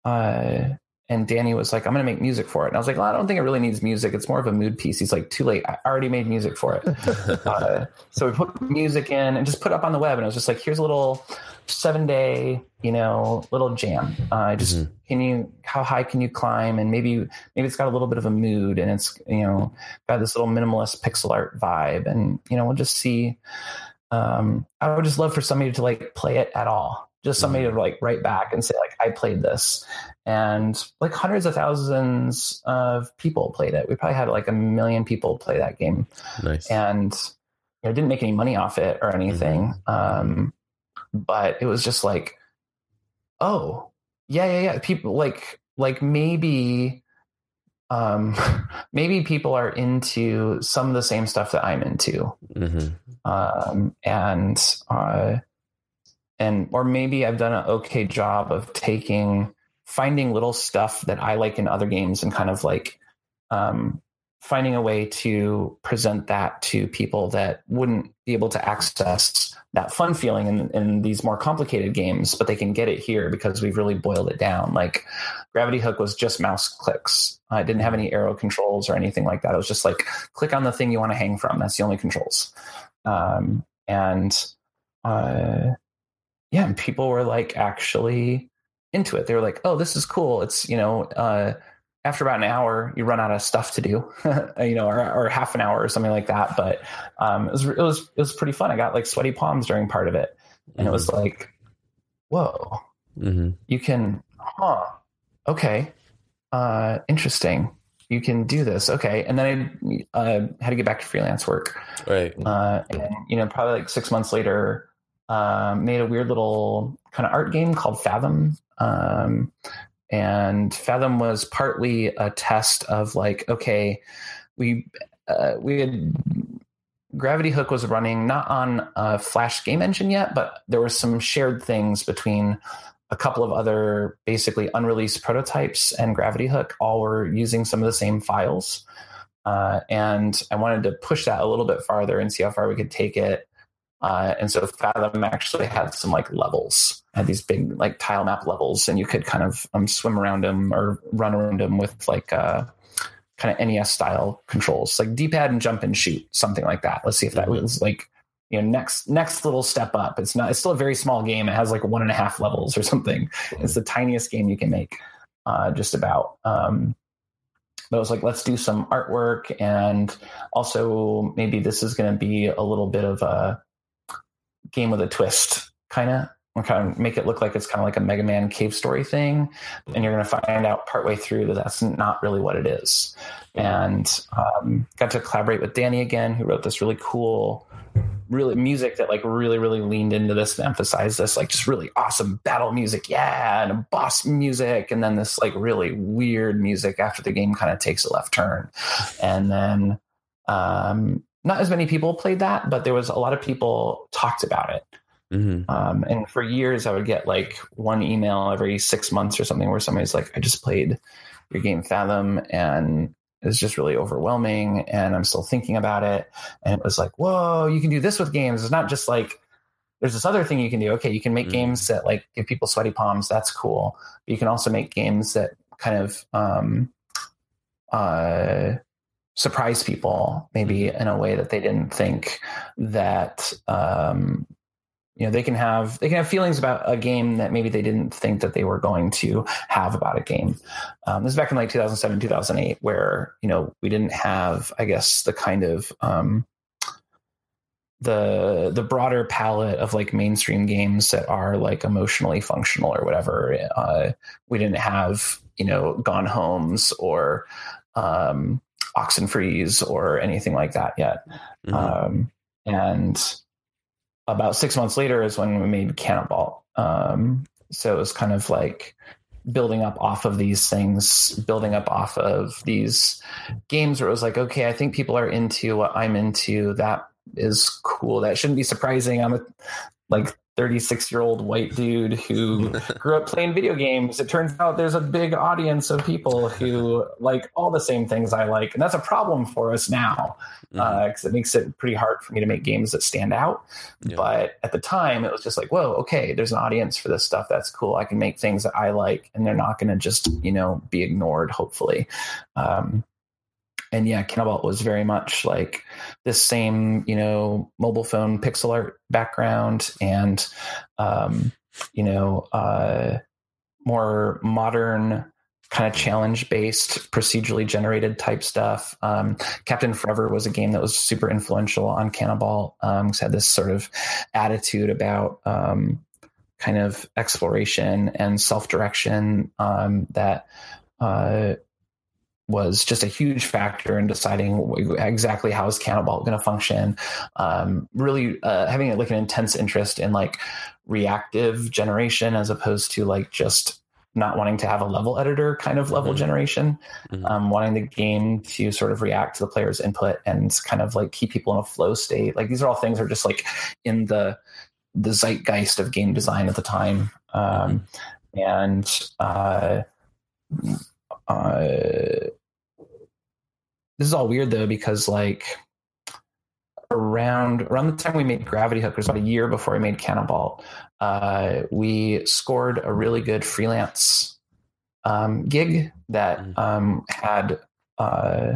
uh and Danny was like, I'm going to make music for it. And I was like, well, I don't think it really needs music. It's more of a mood piece. He's like, too late. I already made music for it. <laughs> uh, so we put music in and just put up on the web. And I was just like, here's a little seven day, you know, little jam. Uh, just mm-hmm. can you, how high can you climb? And maybe, maybe it's got a little bit of a mood and it's, you know, got this little minimalist pixel art vibe. And, you know, we'll just see. Um, I would just love for somebody to like play it at all just somebody to like write back and say like i played this. And like hundreds of thousands of people played it. We probably had like a million people play that game. Nice. And you know, didn't make any money off it or anything. Mm-hmm. um, but it was just like oh yeah yeah yeah people like like maybe um <laughs> maybe people are into some of the same stuff that i'm into. Mm-hmm. um and uh and or maybe I've done an okay job of taking finding little stuff that I like in other games and kind of like um, finding a way to present that to people that wouldn't be able to access that fun feeling in, in these more complicated games, but they can get it here because we've really boiled it down. Like Gravity Hook was just mouse clicks. I didn't have any arrow controls or anything like that. It was just like click on the thing you want to hang from. That's the only controls. Um, and uh, yeah, and people were like actually into it. They were like, "Oh, this is cool." It's you know, uh, after about an hour, you run out of stuff to do, <laughs> you know, or, or, half an hour or something like that. But um, it was it was it was pretty fun. I got like sweaty palms during part of it, and mm-hmm. it was mm-hmm. like, "Whoa, mm-hmm. you can, huh? Okay, uh, interesting." You can do this, okay? And then I uh, had to get back to freelance work, right? Uh, and you know, probably like six months later, um, made a weird little kind of art game called Fathom. Um, and Fathom was partly a test of like, okay, we uh, we had Gravity Hook was running not on a Flash game engine yet, but there were some shared things between a couple of other basically unreleased prototypes and Gravity Hook. All were using some of the same files. Uh, and I wanted to push that a little bit farther and see how far we could take it. Uh, and so Fathom actually had some like levels, had these big like tile map levels, and you could kind of um, swim around them or run around them with like uh, kind of NES style controls, like D-pad and jump and shoot, something like that. Let's see if that mm-hmm. was like you know next next little step up. It's not. It's still a very small game. It has like one and a half levels or something. It's the tiniest game you can make, uh, just about. Um, but I was like, let's do some artwork, and also maybe this is going to be a little bit of a game with a twist, kind of. We're kind of make it look like it's kind of like a Mega Man cave story thing, and you're going to find out partway through that that's not really what it is. And um, got to collaborate with Danny again, who wrote this really cool, really music that like really really leaned into this and emphasized this like just really awesome battle music, yeah, and a boss music, and then this like really weird music after the game kind of takes a left turn, and then um, not as many people played that, but there was a lot of people talked about it. Mm-hmm. Um, and for years, I would get like one email every six months or something where somebody's like, I just played your game Fathom and it's just really overwhelming. And I'm still thinking about it. And it was like, whoa, you can do this with games. It's not just like, there's this other thing you can do. Okay, you can make mm-hmm. games that like give people sweaty palms. That's cool. But you can also make games that kind of um, uh, surprise people maybe mm-hmm. in a way that they didn't think that um, you know they can have they can have feelings about a game that maybe they didn't think that they were going to have about a game um, this is back in like 2007 2008 where you know we didn't have i guess the kind of um, the the broader palette of like mainstream games that are like emotionally functional or whatever uh, we didn't have you know gone homes or um, Oxenfrees or anything like that yet. Mm-hmm. Um, and about six months later is when we made Canabalt. Um, so it was kind of like building up off of these things, building up off of these games where it was like, okay, I think people are into what I'm into. That is cool. That shouldn't be surprising. I'm a, like 36 year old white dude who <laughs> grew up playing video games. It turns out there's a big audience of people who like all the same things I like. And that's a problem for us now because Mhm. uh, it makes it pretty hard for me to make games that stand out. Yeah. But at the time, it was just like, whoa, okay, there's an audience for this stuff. That's cool. I can make things that I like, and they're not going to just, you know, be ignored, hopefully. Um, and yeah, Canabalt was very much like this same, you know, mobile phone pixel art background and, um, you know, uh, more modern kind of challenge based procedurally generated type stuff. Um, captain forever was a game that was super influential on Canabalt um, had this sort of attitude about um, kind of exploration and self-direction um, that uh, was just a huge factor in deciding exactly how is Canabalt going to function. Um, really uh, having like an intense interest in like reactive generation as opposed to like just not wanting to have a level editor kind of level Mhm. generation. Mhm. um, wanting the game to sort of react to the player's input and kind of like keep people in a flow state. Like these are all things that are just like in the the zeitgeist of game design at the time. Um, and uh, uh, this is all weird though because like around around the time we made Gravity Hook, it was about a year before we made Canabalt. Uh, we scored a really good freelance um, gig that Mhm. um, had uh,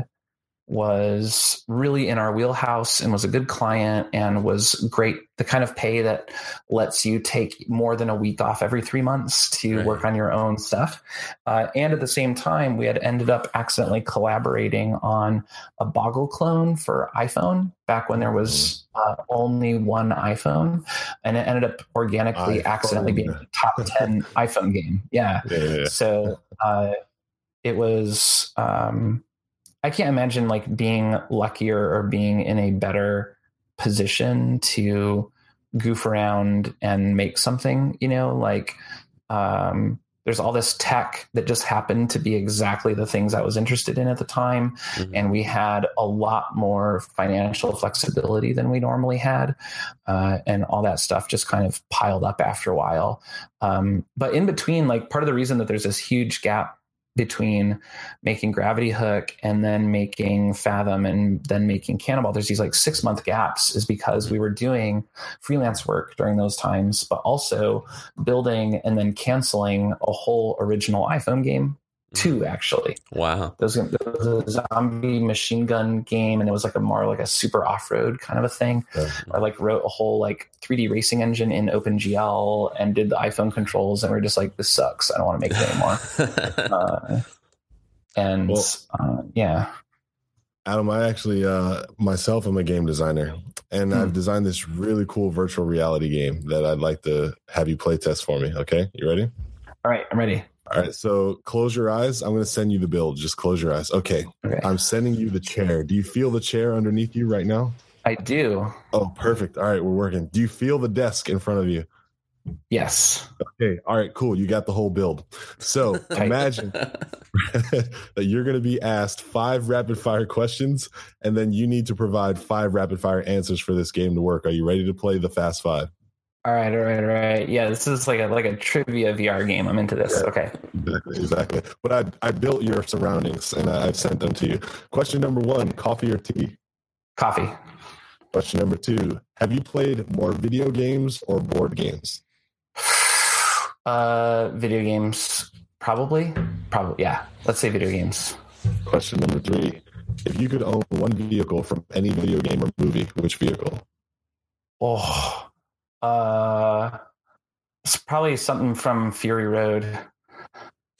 was really in our wheelhouse and was a good client and was great. The kind of pay that lets you take more than a week off every three months to Right. work on your own stuff. Uh, and at the same time, we had ended up accidentally collaborating on a Boggle clone for iPhone back when there was uh, only one iPhone, and it ended up organically, iPhone. accidentally being a top ten <laughs> iPhone game. Yeah. Yeah, yeah, yeah. So uh, it was. Um, I can't imagine like being luckier or being in a better position to goof around and make something. You know, like um, there's all this tech that just happened to be exactly the things I was interested in at the time Mhm. and we had a lot more financial flexibility than we normally had uh, and all that stuff just kind of piled up after a while um, but in between like part of the reason that there's this huge gap between making gravity hook and then making fathom and then making Canabalt there's these like six month gaps is because we were doing freelance work during those times but also building and then canceling a whole original iphone game two actually Wow. there was, there was a zombie machine gun game and it was like a more like a super off-road kind of a thing Yeah. i like wrote a whole like 3d racing engine in opengl and did the iphone controls and we are just like this sucks i don't want to make it anymore <laughs> uh, and Well- uh, yeah Adam, I actually uh, myself am a game designer, and Hmm. I've designed this really cool virtual reality game that I'd like to have you play test for me. Okay, you ready? all right i'm ready All right. So close your eyes. I'm going to send you the build. Just close your eyes. Okay. okay I'm sending you the chair. Do you feel the chair underneath you right now? i do Oh, perfect. All right, we're working. Do you feel the desk in front of you? yes Okay. All right, cool. You got the whole build. So <laughs> imagine <laughs> that you're going to be asked five rapid fire questions, and then you need to provide five rapid fire answers for this game to work. Are you ready to play the Fast Five? All right all right all right yeah this is like a like a trivia vr game i'm into this okay Exactly. Exactly. But I, I built your surroundings and I, I've sent them to you. Question number one coffee or tea? coffee Question number two Have you played more video games or board games? <sighs> Uh, video games, probably. Probably, yeah. Let's say video games. Question number three If you could own one vehicle from any video game or movie, which vehicle? Oh, uh, it's probably something from Fury Road.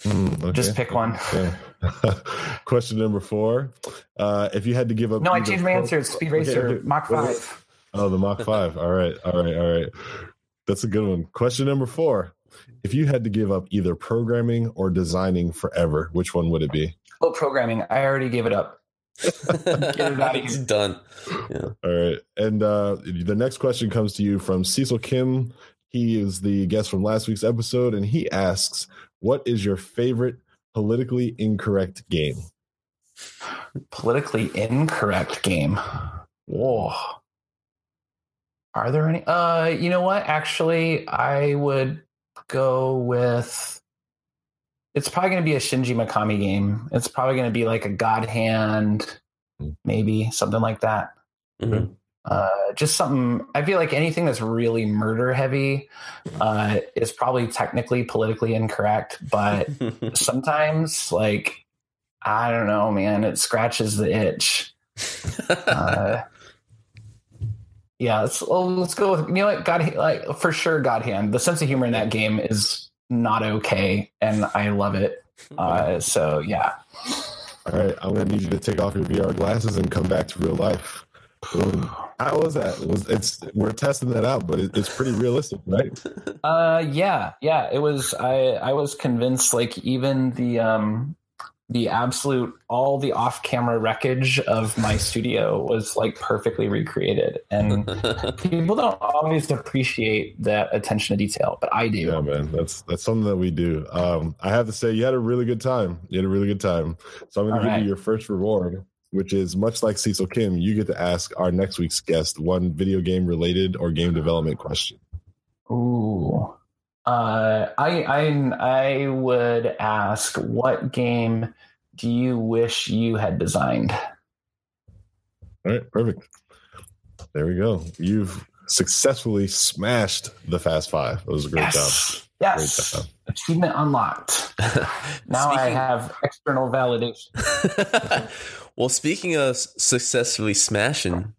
Hmm, okay. Just pick one. Okay. <laughs> Question number four. Uh, if you had to give up. No, I changed my pro- answer. It's Speed Racer, okay. Mach. Five. Oh, the Mach 5. All right. All right. All right. That's a good one. Question number four. If you had to give up either programming or designing forever, which one would it be? Oh, programming. I already gave it up. It out of it's here. done. Yeah. All right. And uh, the next question comes to you from Cecil Kim. He is the guest from last week's episode, and he asks, What is your favorite politically incorrect game? Politically incorrect game. Whoa. Are there any? Uh, you know what? Actually, I would go with. It's probably going to be a Shinji Mikami game. It's probably going to be like a God Hand, maybe something like that. Mhm. Uh, just something. I feel like anything that's really murder heavy uh, is probably technically politically incorrect, but <laughs> sometimes, like, I don't know, man, it scratches the itch. Uh, yeah, let's let's go with you know what God like for sure. God Hand. The sense of humor in that game is not okay, and I love it. <laughs> Uh, so yeah, All right, I'm gonna need you to take off your VR glasses and come back to real life. <sighs> How was that? Was it's we're testing that out, but it, it's pretty realistic, right? <laughs> uh, yeah, yeah. It was. I I was convinced. Like even the um the absolute all the off camera wreckage of my studio was like perfectly recreated, and <laughs> people don't always appreciate that attention to detail, but I do. Yeah, man, that's that's something that we do. Um, I have to say, you had a really good time. You had a really good time. So I'm going All to give right. you your first reward, which is much like Cecil Kim. You get to ask our next week's guest one video game related or game development question. Ooh. Uh, I I I would ask, what game do you wish you had designed? All right, perfect. There we go. You've successfully smashed the Fast Five. It was a great job. yes, yes, Great job. achievement unlocked. <laughs> Now I have external validation. <laughs> well, speaking of successfully smashing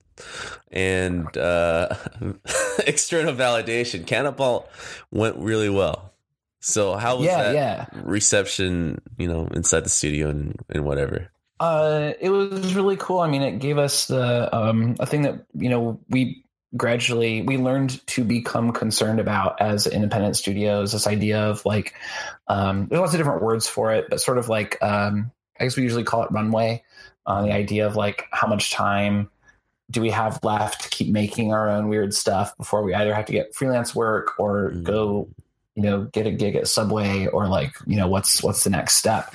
and uh, <laughs> external validation, Canabalt went really well. So how was Yeah, that yeah. reception? You know, inside the studio and, and whatever. Uh, it was really cool. I mean, it gave us the um, a thing that you know we gradually we learned to become concerned about as independent studios. This idea of like um, there's lots of different words for it, but sort of like um, I guess we usually call it runway. Uh, the idea of like how much time do we have left to keep making our own weird stuff before we either have to get freelance work or Mm. go you know get a gig at subway or like you know what's what's the next step?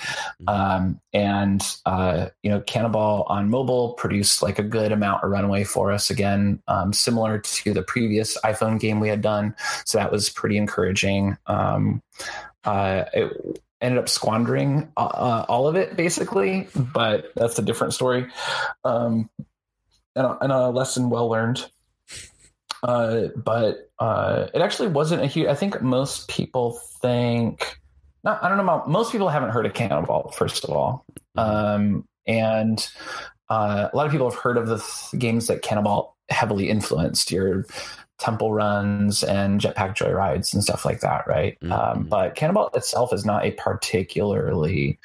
Um, and uh, you know Canabalt on mobile produced like a good amount of runway for us again um, similar to the previous iphone game we had done. So that was pretty encouraging. Um, uh, it ended up squandering uh, uh, all of it basically but that's a different story. Um, and, a, and a lesson well learned uh, but uh, it actually wasn't a huge. I think most people think. Not, I don't know about most people haven't heard of Canabalt. First of all, um, and uh, a lot of people have heard of the th- games that Canabalt heavily influenced. Your Temple Runs and Jetpack Joyrides and stuff like that, right? Um, Mhm. but Canabalt itself is not a particularly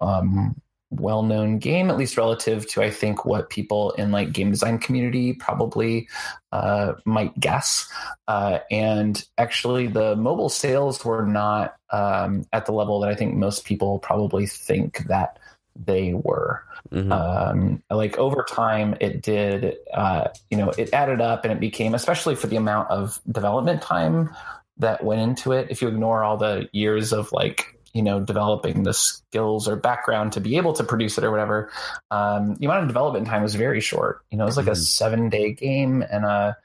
um, well-known game, at least relative to I think what people in like game design community probably uh, might guess. Uh, and actually, the mobile sales were not um, at the level that I think most people probably think that they were. Mhm. Um, like over time, it did, uh, you know, it added up and it became, especially for the amount of development time that went into it. If you ignore all the years of like, you know, developing the skills or background to be able to produce it or whatever, um, the amount of development time was very short. You know, it was like a Mhm. seven day game and a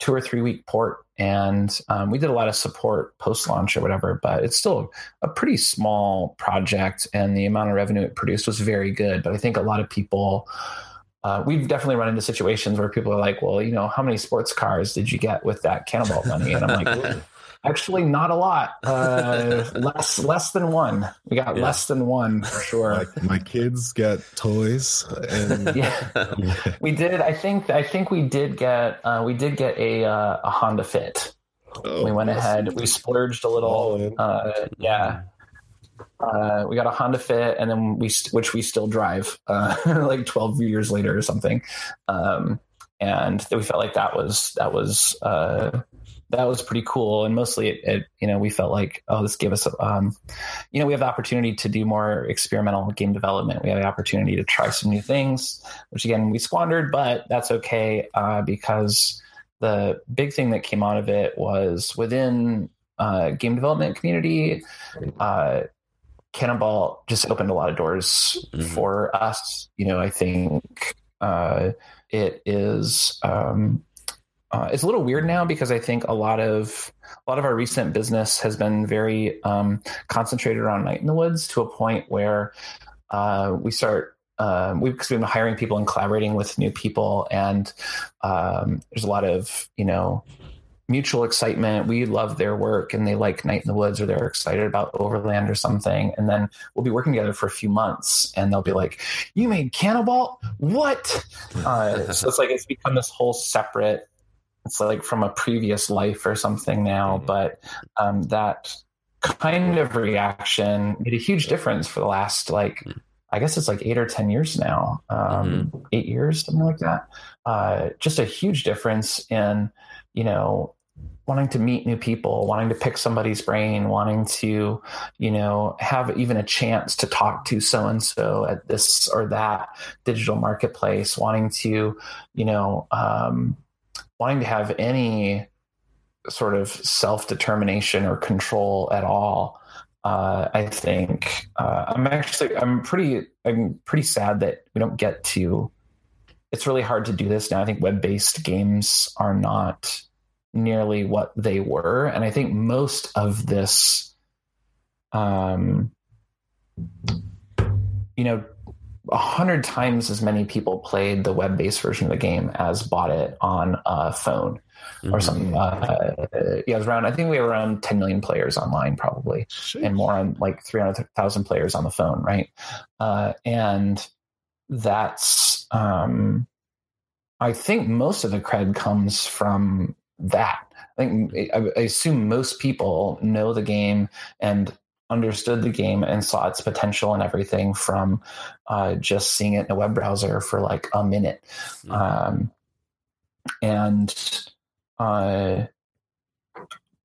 two or three week port. And um, we did a lot of support post launch or whatever, but it's still a pretty small project. And the amount of revenue it produced was very good. But I think a lot of people, uh, we've definitely run into situations where people are like, well, you know, how many sports cars did you get with that Canabalt money? And I'm like, <laughs> actually, not a lot. <laughs> Uh, less, less than one. We got Yeah. less than one for sure. My, my kids got toys, and <laughs> yeah. we did. I think. I think we did get. Uh, we did get a uh, a Honda Fit. Oh, we went ahead. We splurged a little. Uh, yeah. Uh, we got a Honda Fit, and then we, st- which we still drive, uh, <laughs> like twelve years later or something. Um, and we felt like that was that was uh, that was pretty cool. And mostly, it, it you know we felt like oh, this gave us um, you know we have the opportunity to do more experimental game development. We have the opportunity to try some new things, which again we squandered, but that's okay uh, because the big thing that came out of it was within uh, game development community. Uh, Canabalt just opened a lot of doors Mhm. for us. You know, I think uh, it is um, uh, it's a little weird now because I think a lot of a lot of our recent business has been very um, concentrated around Night in the Woods to a point where uh, we start um, we've, we've been hiring people and collaborating with new people, and um, there's a lot of you know mutual excitement. We love their work and they like Night in the Woods or they're excited about Overland or something. And then we'll be working together for a few months and they'll be like, You made Canabalt? What? Uh, so it's like it's become this whole separate, it's like from a previous life or something now. Mm-hmm. But um, that kind of reaction made a huge difference for the last like, mm. I guess it's like eight or 10 years now, um, mm-hmm. eight years, something like that. Uh, just a huge difference in, you know, wanting to meet new people, wanting to pick somebody's brain, wanting to, you know, have even a chance to talk to so and so at this or that digital marketplace, wanting to, you know, um, wanting to have any sort of self determination or control at all. Uh, I think uh, I'm actually I'm pretty I'm pretty sad that we don't get to. It's really hard to do this now. I think web based games are not nearly what they were. And I think most of this, um, you know, a hundred times as many people played the web-based version of the game as bought it on a phone mm-hmm. or something. Uh, yeah, it was around. I think we were around 10 million players online, probably, Jeez. and more on like 300,000 players on the phone, right? Uh, and that's, um, I think most of the cred comes from that. I think I assume most people know the game and understood the game and saw its potential and everything from uh, just seeing it in a web browser for like a minute. Mm-hmm. Um, and uh,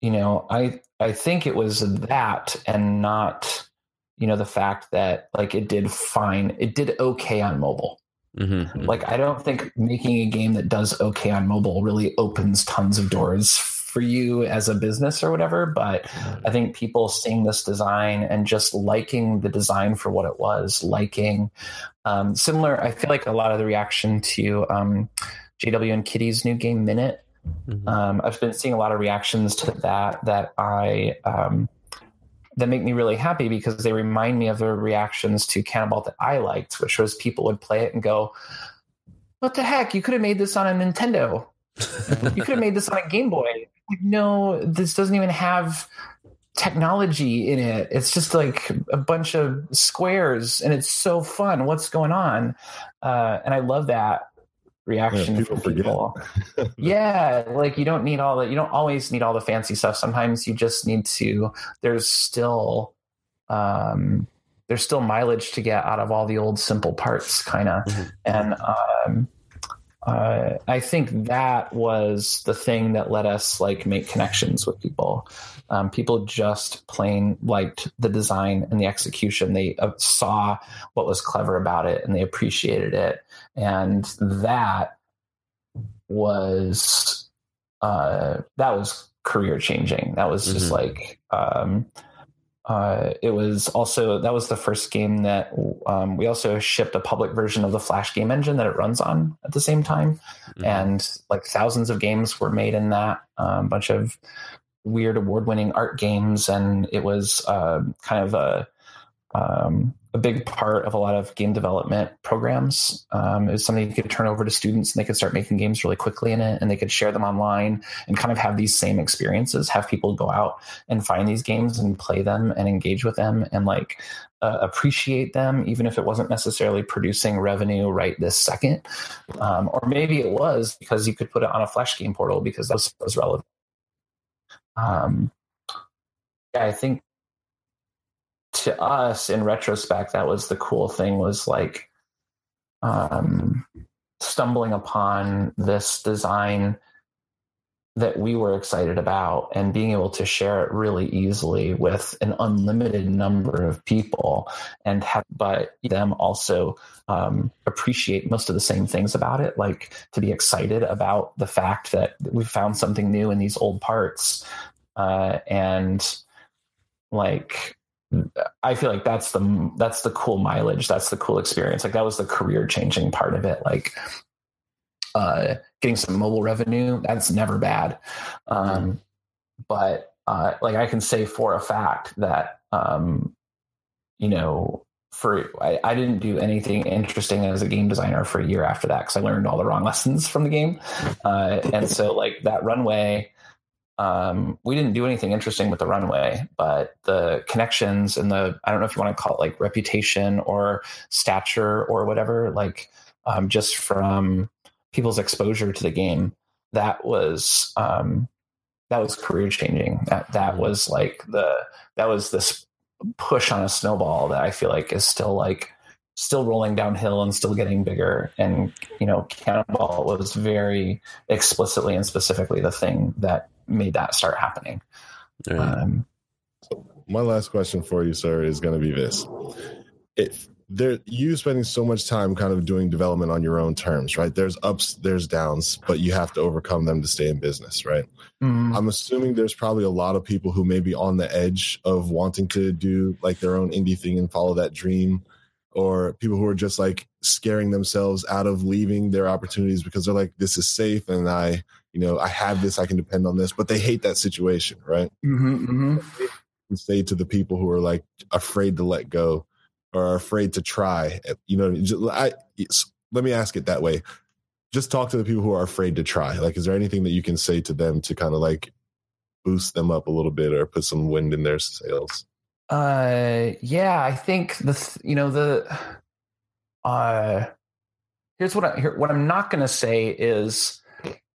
you know, I I think it was that and not you know the fact that like it did fine, it did okay on mobile. Mm-hmm. Like, I don't think making a game that does okay on mobile really opens tons of doors for you as a business or whatever. But I think people seeing this design and just liking the design for what it was, liking um, similar, I feel like a lot of the reaction to um, JW and Kitty's new game Minit. Mm-hmm. Um, I've been seeing a lot of reactions to that that I um, that make me really happy because they remind me of the reactions to Canabalt that I liked, which was people would play it and go, "What the heck? You could have made this on a Nintendo. You could have made this on a Game Boy." Like, no, this doesn't even have technology in it. It's just like a bunch of squares, and it's so fun. What's going on? Uh, and I love that reaction yeah, people from people. <laughs> yeah, like you don't need all the you don't always need all the fancy stuff. Sometimes you just need to there's still um there's still mileage to get out of all the old simple parts kind of. Mm-hmm. And um uh, I think that was the thing that let us like make connections with people. Um, people just plain liked the design and the execution. They uh, saw what was clever about it and they appreciated it, and that was uh, that was career changing. That was just mm-hmm. like um, uh, it was also that was the first game that um, we also shipped a public version of the Flash game engine that it runs on at the same time, mm-hmm. and like thousands of games were made in that. A um, bunch of weird award-winning art games, and it was uh, kind of a um, a big part of a lot of game development programs. Um, is something you could turn over to students and they could start making games really quickly in it and they could share them online and kind of have these same experiences, have people go out and find these games and play them and engage with them and like uh, appreciate them, even if it wasn't necessarily producing revenue right this second. Um, or maybe it was because you could put it on a Flash game portal because that was, was relevant. Um, yeah, I think to us in retrospect that was the cool thing was like um, stumbling upon this design that we were excited about and being able to share it really easily with an unlimited number of people and have but them also um, appreciate most of the same things about it like to be excited about the fact that we found something new in these old parts uh, and like I feel like that's the that's the cool mileage. That's the cool experience. Like that was the career changing part of it. Like uh, getting some mobile revenue. That's never bad. Um, but uh, like I can say for a fact that um, you know for I, I, didn't do anything interesting as a game designer for a year after that because I learned all the wrong lessons from the game, uh, and so like that runway. Um, we didn't do anything interesting with the runway, but the connections and the I don't know if you want to call it like reputation or stature or whatever, like um, just from people's exposure to the game, that was um, that was career changing. That that was like the that was this push on a snowball that I feel like is still like still rolling downhill and still getting bigger. And you know, Canabalt was very explicitly and specifically the thing that made that start happening. Um, my last question for you, sir, is going to be this: If there, you spending so much time kind of doing development on your own terms, right? There's ups, there's downs, but you have to overcome them to stay in business, right? Mm. I'm assuming there's probably a lot of people who may be on the edge of wanting to do like their own indie thing and follow that dream, or people who are just like scaring themselves out of leaving their opportunities because they're like, this is safe and I, you know, I have this, I can depend on this, but they hate that situation, right? Mm-hmm, mm-hmm. Say to the people who are like afraid to let go or are afraid to try. You know, I, let me ask it that way. Just talk to the people who are afraid to try. Like, is there anything that you can say to them to kind of like boost them up a little bit or put some wind in their sails? Uh, yeah, I think the you know the uh, here's what I here, what I'm not going to say is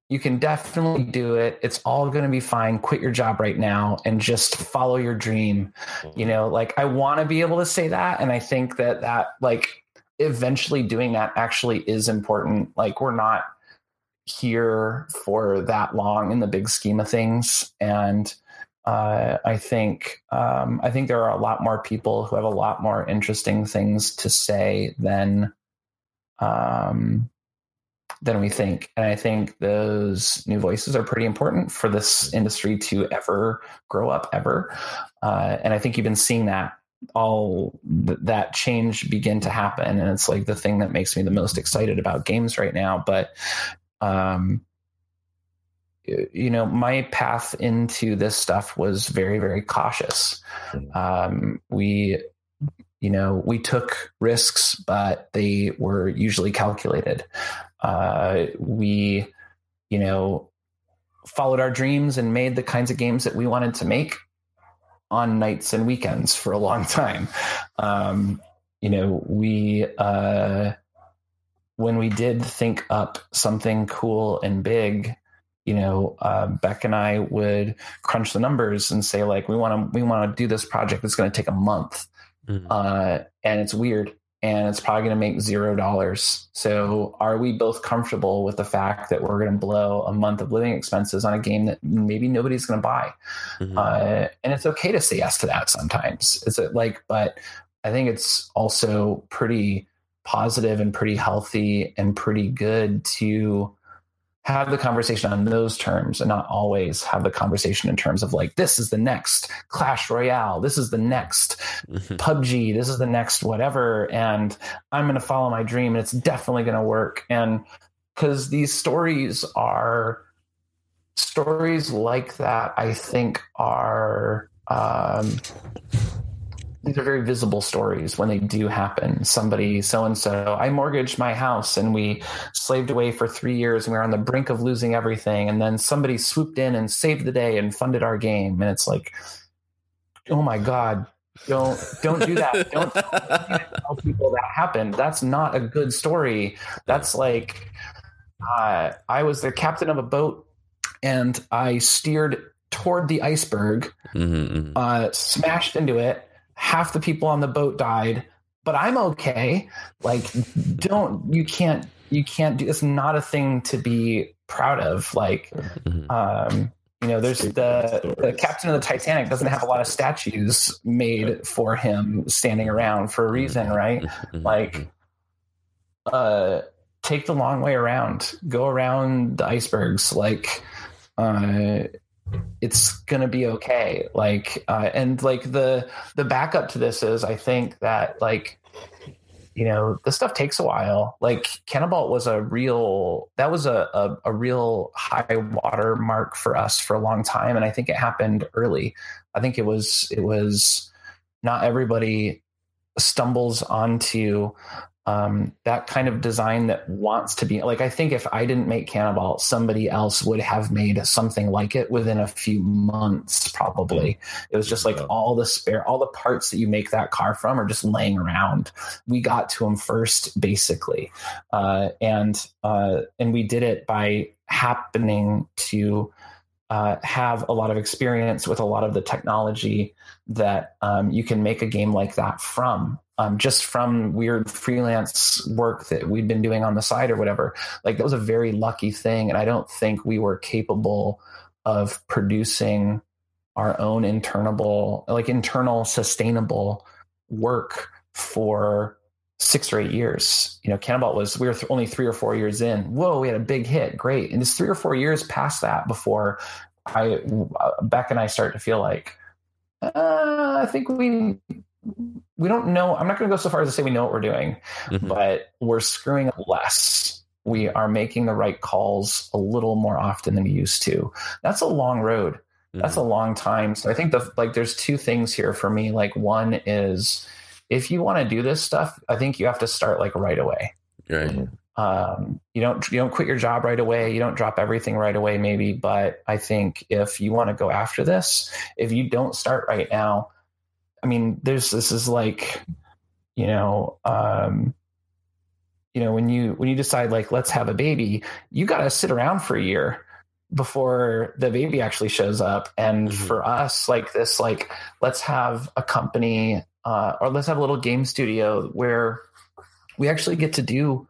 you can definitely do it. It's all going to be fine. Quit your job right now and just follow your dream. You know, like I want to be able to say that. And I think that that, like, eventually doing that actually is important. Like, we're not here for that long in the big scheme of things. And, uh, I think um, I think there are a lot more people who have a lot more interesting things to say than um, than we think. And I think those new voices are pretty important for this industry to ever grow up, ever. Uh, and I think you've been seeing that all th- that change begin to happen. And it's like the thing that makes me the most excited about games right now. But, um, you know, my path into this stuff was very, very cautious. Mm-hmm. Um, we you know we took risks but they were usually calculated uh, we, you know, followed our dreams and made the kinds of games that we wanted to make on nights and weekends for a long <laughs> time. Um, you know, we, uh, when we did think up something cool and big, you know, uh, Beck and I would crunch the numbers and say like, we want to, we want to do this project that's going to take a month. Mm-hmm. Uh, and it's weird and it's probably going to make zero dollars. So, are we both comfortable with the fact that we're going to blow a month of living expenses on a game that maybe nobody's going to buy? Mm-hmm. Uh, and it's okay to say yes to that sometimes. It's like, but I think it's also pretty positive and pretty healthy and pretty good to have the conversation on those terms and not always have the conversation in terms of like this is the next clash royale this is the next mm-hmm. pubg this is the next whatever and i'm going to follow my dream and it's definitely going to work and because these stories are stories like that i think are um, these are very visible stories when they do happen. Somebody, so and so, I mortgaged my house and we slaved away for three years and we were on the brink of losing everything. And then somebody swooped in and saved the day and funded our game. And it's like, oh my God, don't don't do that. <laughs> don't tell people that happened. That's not a good story. That's like uh, I was the captain of a boat and I steered toward the iceberg, mm-hmm. mm-hmm. uh, smashed into it half the people on the boat died, but I'm okay. Like, don't you can't you can't do it's not a thing to be proud of. Like, mm-hmm. um, you know, there's the the captain of the Titanic doesn't have a lot of statues made for him standing around for a reason, right? Mm-hmm. Like, uh, take the long way around, go around the icebergs, like. Uh, it's gonna be okay like uh, and like the the backup to this is i think that like you know, this stuff takes a while. Like Canabalt was a real that was a, a, a real high water mark for us for a long time. And I think it happened early. I think it was it was not everybody stumbles onto um, that kind of design that wants to be like I think if I didn't make Canabalt, somebody else would have made something like it within a few months. Probably it was just like all the spare, all the parts that you make that car from are just laying around. We got to them first, basically, uh, and uh, and we did it by happening to uh, have a lot of experience with a lot of the technology that um, you can make a game like that from um, just from weird freelance work that we'd been doing on the side or whatever. Like that was a very lucky thing. And I don't think we were capable of producing our own internal, like internal sustainable work for six or eight years. You know, Canabalt was, we were th- only three or four years in. Whoa, we had a big hit. Great. And it's three or four years past that before I, uh, Beck and I start to feel like, uh, I think we we don't know. I'm not going to go so far as to say we know what we're doing, mm-hmm. but we're screwing up less. We are making the right calls a little more often than we used to. That's a long road. Mm-hmm. That's a long time. So I think the like there's two things here for me. Like one is if you want to do this stuff, I think you have to start like right away. Right. Um, you don't you don't quit your job right away. You don't drop everything right away, maybe. But I think if you want to go after this, if you don't start right now, I mean, there's this is like, you know, um, you know, when you when you decide like let's have a baby, you got to sit around for a year before the baby actually shows up. And mm-hmm. for us, like this, like let's have a company uh, or let's have a little game studio where we actually get to do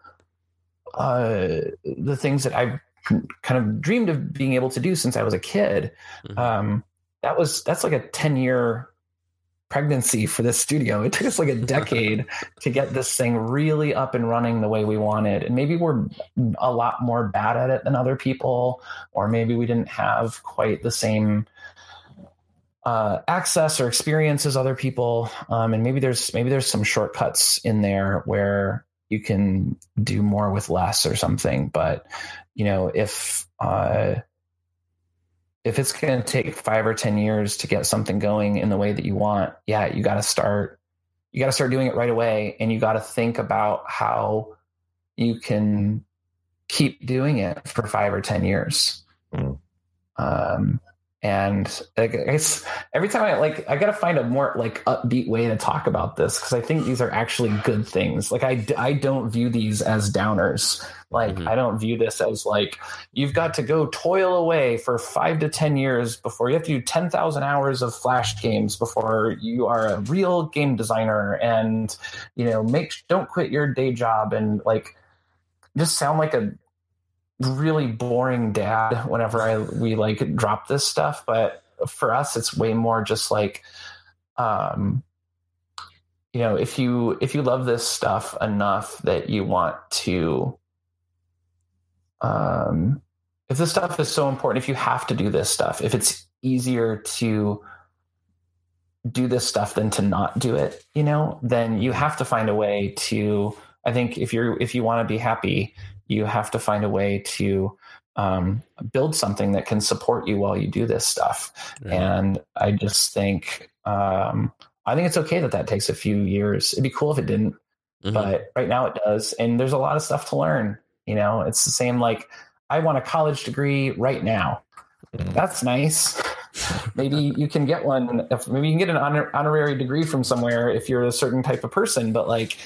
uh, the things that I've kind of dreamed of being able to do since I was a kid. Mm-hmm. Um, that was that's like a ten year pregnancy for this studio. It took us like a <laughs> decade to get this thing really up and running the way we wanted. And maybe we're a lot more bad at it than other people, or maybe we didn't have quite the same uh, access or experience as other people. Um, and maybe there's maybe there's some shortcuts in there where you can do more with less or something. But you know, if uh, if it's going to take five or 10 years to get something going in the way that you want, yeah, you got to start, you got to start doing it right away. And you got to think about how you can keep doing it for five or 10 years. Mm. Um, and I guess every time I like, I got to find a more like upbeat way to talk about this because I think these are actually good things. Like I, I don't view these as downers. Like mm-hmm. I don't view this as like you've got to go toil away for five to ten years before you have to do ten thousand hours of flash games before you are a real game designer and you know make don't quit your day job and like just sound like a really boring dad whenever I we like drop this stuff. But for us, it's way more just like um you know if you if you love this stuff enough that you want to um, if this stuff is so important, if you have to do this stuff, if it's easier to do this stuff than to not do it, you know, then you have to find a way to. I think if you're if you want to be happy, you have to find a way to um, build something that can support you while you do this stuff. Yeah. And I just think um, I think it's okay that that takes a few years. It'd be cool if it didn't, mm-hmm. but right now it does. And there's a lot of stuff to learn. You know, it's the same like I want a college degree right now. That's nice. maybe <laughs> you can get one. If maybe you can get an honor, honorary degree from somewhere if you're a certain type of person. But like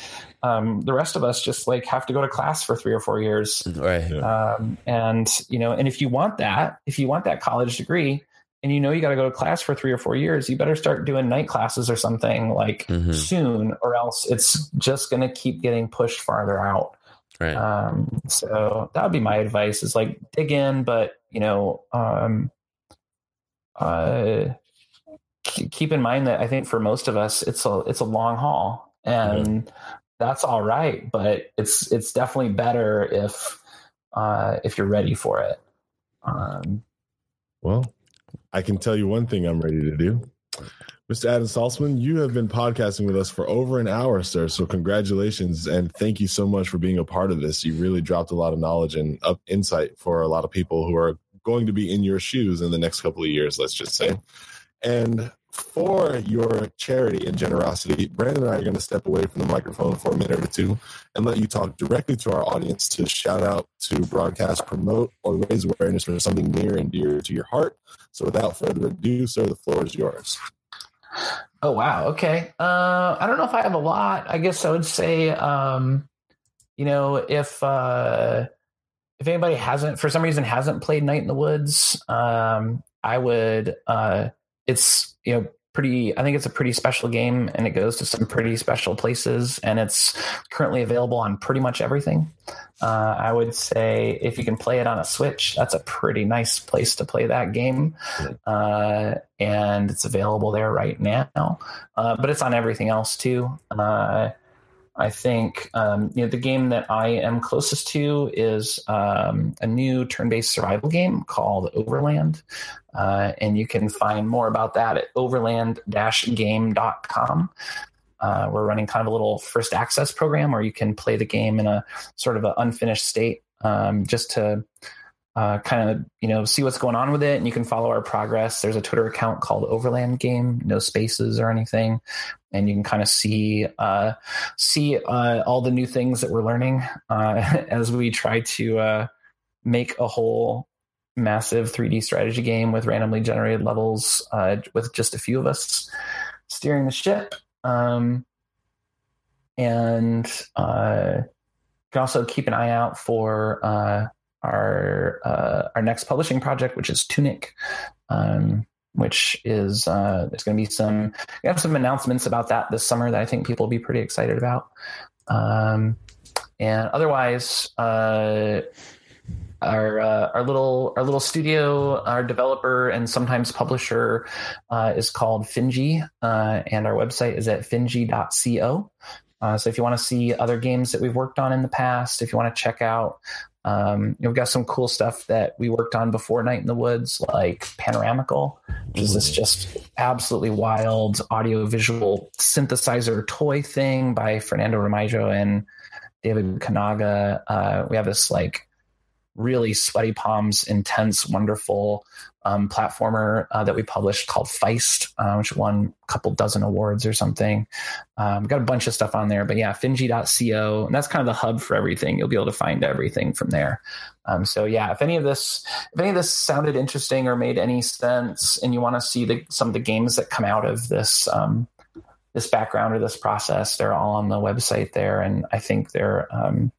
um, the rest of us, just like have to go to class for three or four years. Right. Um, and you know, and if you want that, if you want that college degree, and you know you got to go to class for three or four years, you better start doing night classes or something like mm-hmm. soon, or else it's just going to keep getting pushed farther out. Right. Um, so that would be my advice is like dig in, but you know, um, uh, keep in mind that I think for most of us, it's a, it's a long haul and mm-hmm. That's all right, but it's, it's definitely better if, uh, if you're ready for it. Um, well, I can tell you one thing I'm ready to do Mr. Adam Saltsman, you have been podcasting with us for over an hour, sir. So congratulations and thank you so much for being a part of this. You really dropped a lot of knowledge and up insight for a lot of people who are going to be in your shoes in the next couple of years, let's just say. And for your charity and generosity, Brandon and I are going to step away from the microphone for a minute or two and let you talk directly to our audience to shout out, to broadcast, promote, or raise awareness for something near and dear to your heart. So without further ado, sir, the floor is yours. Oh wow. Okay. Uh, I don't know if I have a lot. I guess I would say, um, you know, if uh, if anybody hasn't, for some reason, hasn't played Night in the Woods, um, I would. Uh, it's you know pretty i think it's a pretty special game and it goes to some pretty special places and it's currently available on pretty much everything. Uh, i would say if you can play it on a switch that's a pretty nice place to play that game. Uh, and it's available there right now. Uh, but it's on everything else too. Uh, I think um, you know the game that I am closest to is um, a new turn-based survival game called Overland, uh, and you can find more about that at overland-game.com. Uh, we're running kind of a little first access program where you can play the game in a sort of an unfinished state, um, just to uh, kind of you know see what's going on with it and you can follow our progress. There's a twitter account called overland game no spaces or anything and you can kind of see uh, see uh, all the new things that we're learning uh, <laughs> as we try to uh, make a whole massive 3d strategy game with randomly generated levels uh, with just a few of us steering the ship um, and you can also keep an eye out for our uh, our next publishing project, which is Tunic, um, which is uh, there's going to be some we have some announcements about that this summer that I think people will be pretty excited about. Um, and otherwise, uh, our uh, our little our little studio, our developer and sometimes publisher uh, is called Finji, uh, and our website is at finji.co. Uh, so if you want to see other games that we've worked on in the past, if you want to check out um, we've got some cool stuff that we worked on before Night in the Woods, like Panoramical, which is this mm-hmm. just absolutely wild audio visual synthesizer toy thing by Fernando Ramallo and David Kanaga. Uh, we have this like really sweaty palms, intense, wonderful um, platformer uh, that we published called Feist, uh, which won a couple dozen awards or something. Um, got a bunch of stuff on there, but yeah, finji.co, and that's kind of the hub for everything. You'll be able to find everything from there. Um, so yeah, if any of this, if any of this sounded interesting or made any sense, and you want to see the, some of the games that come out of this um, this background or this process, they're all on the website there, and I think they're um,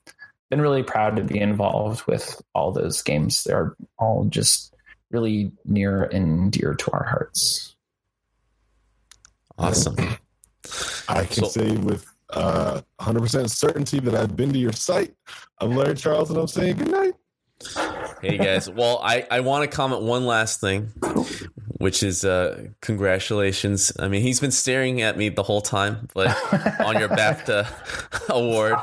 been really proud to be involved with all those games. They're all just really near and dear to our hearts. Awesome. I can so, say with uh, 100% certainty that I've been to your site. I'm Larry Charles and I'm saying good night. Hey guys. Well, I, I want to comment one last thing, which is uh, congratulations. I mean, he's been staring at me the whole time, but <laughs> on your BAFTA award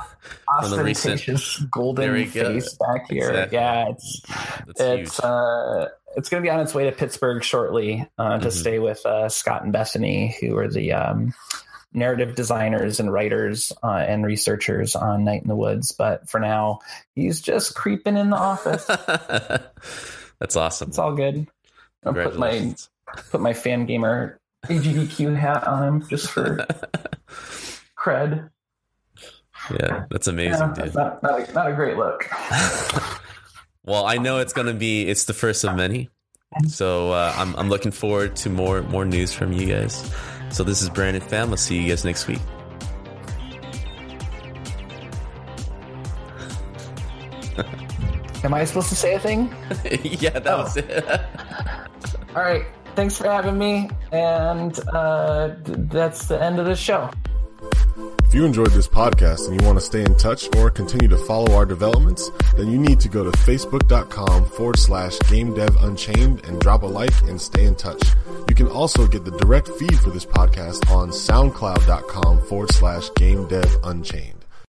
from the recent golden face back here. Exactly. Yeah, it's That's it's uh, it's going to be on its way to Pittsburgh shortly uh, to mm-hmm. stay with uh, Scott and Bethany, who are the um, narrative designers and writers uh, and researchers on Night in the Woods. But for now, he's just creeping in the office. <laughs> That's awesome. It's all good. I'll put my put my fan gamer AGDQ hat on him just for <laughs> cred. Yeah, that's amazing, yeah, dude. Not, not, a, not a great look. <laughs> well, I know it's gonna be. It's the first of many. So uh, I'm I'm looking forward to more more news from you guys. So this is Brandon Pham. I'll see you guys next week. Am I supposed to say a thing? <laughs> yeah, that oh. was it. All right. Thanks for having me. And uh, that's the end of the show. If you enjoyed this podcast and you want to stay in touch or continue to follow our developments, then you need to go to facebook.com forward slash game dev unchained and drop a like and stay in touch. You can also get the direct feed for this podcast on soundcloud.com forward slash game dev unchained.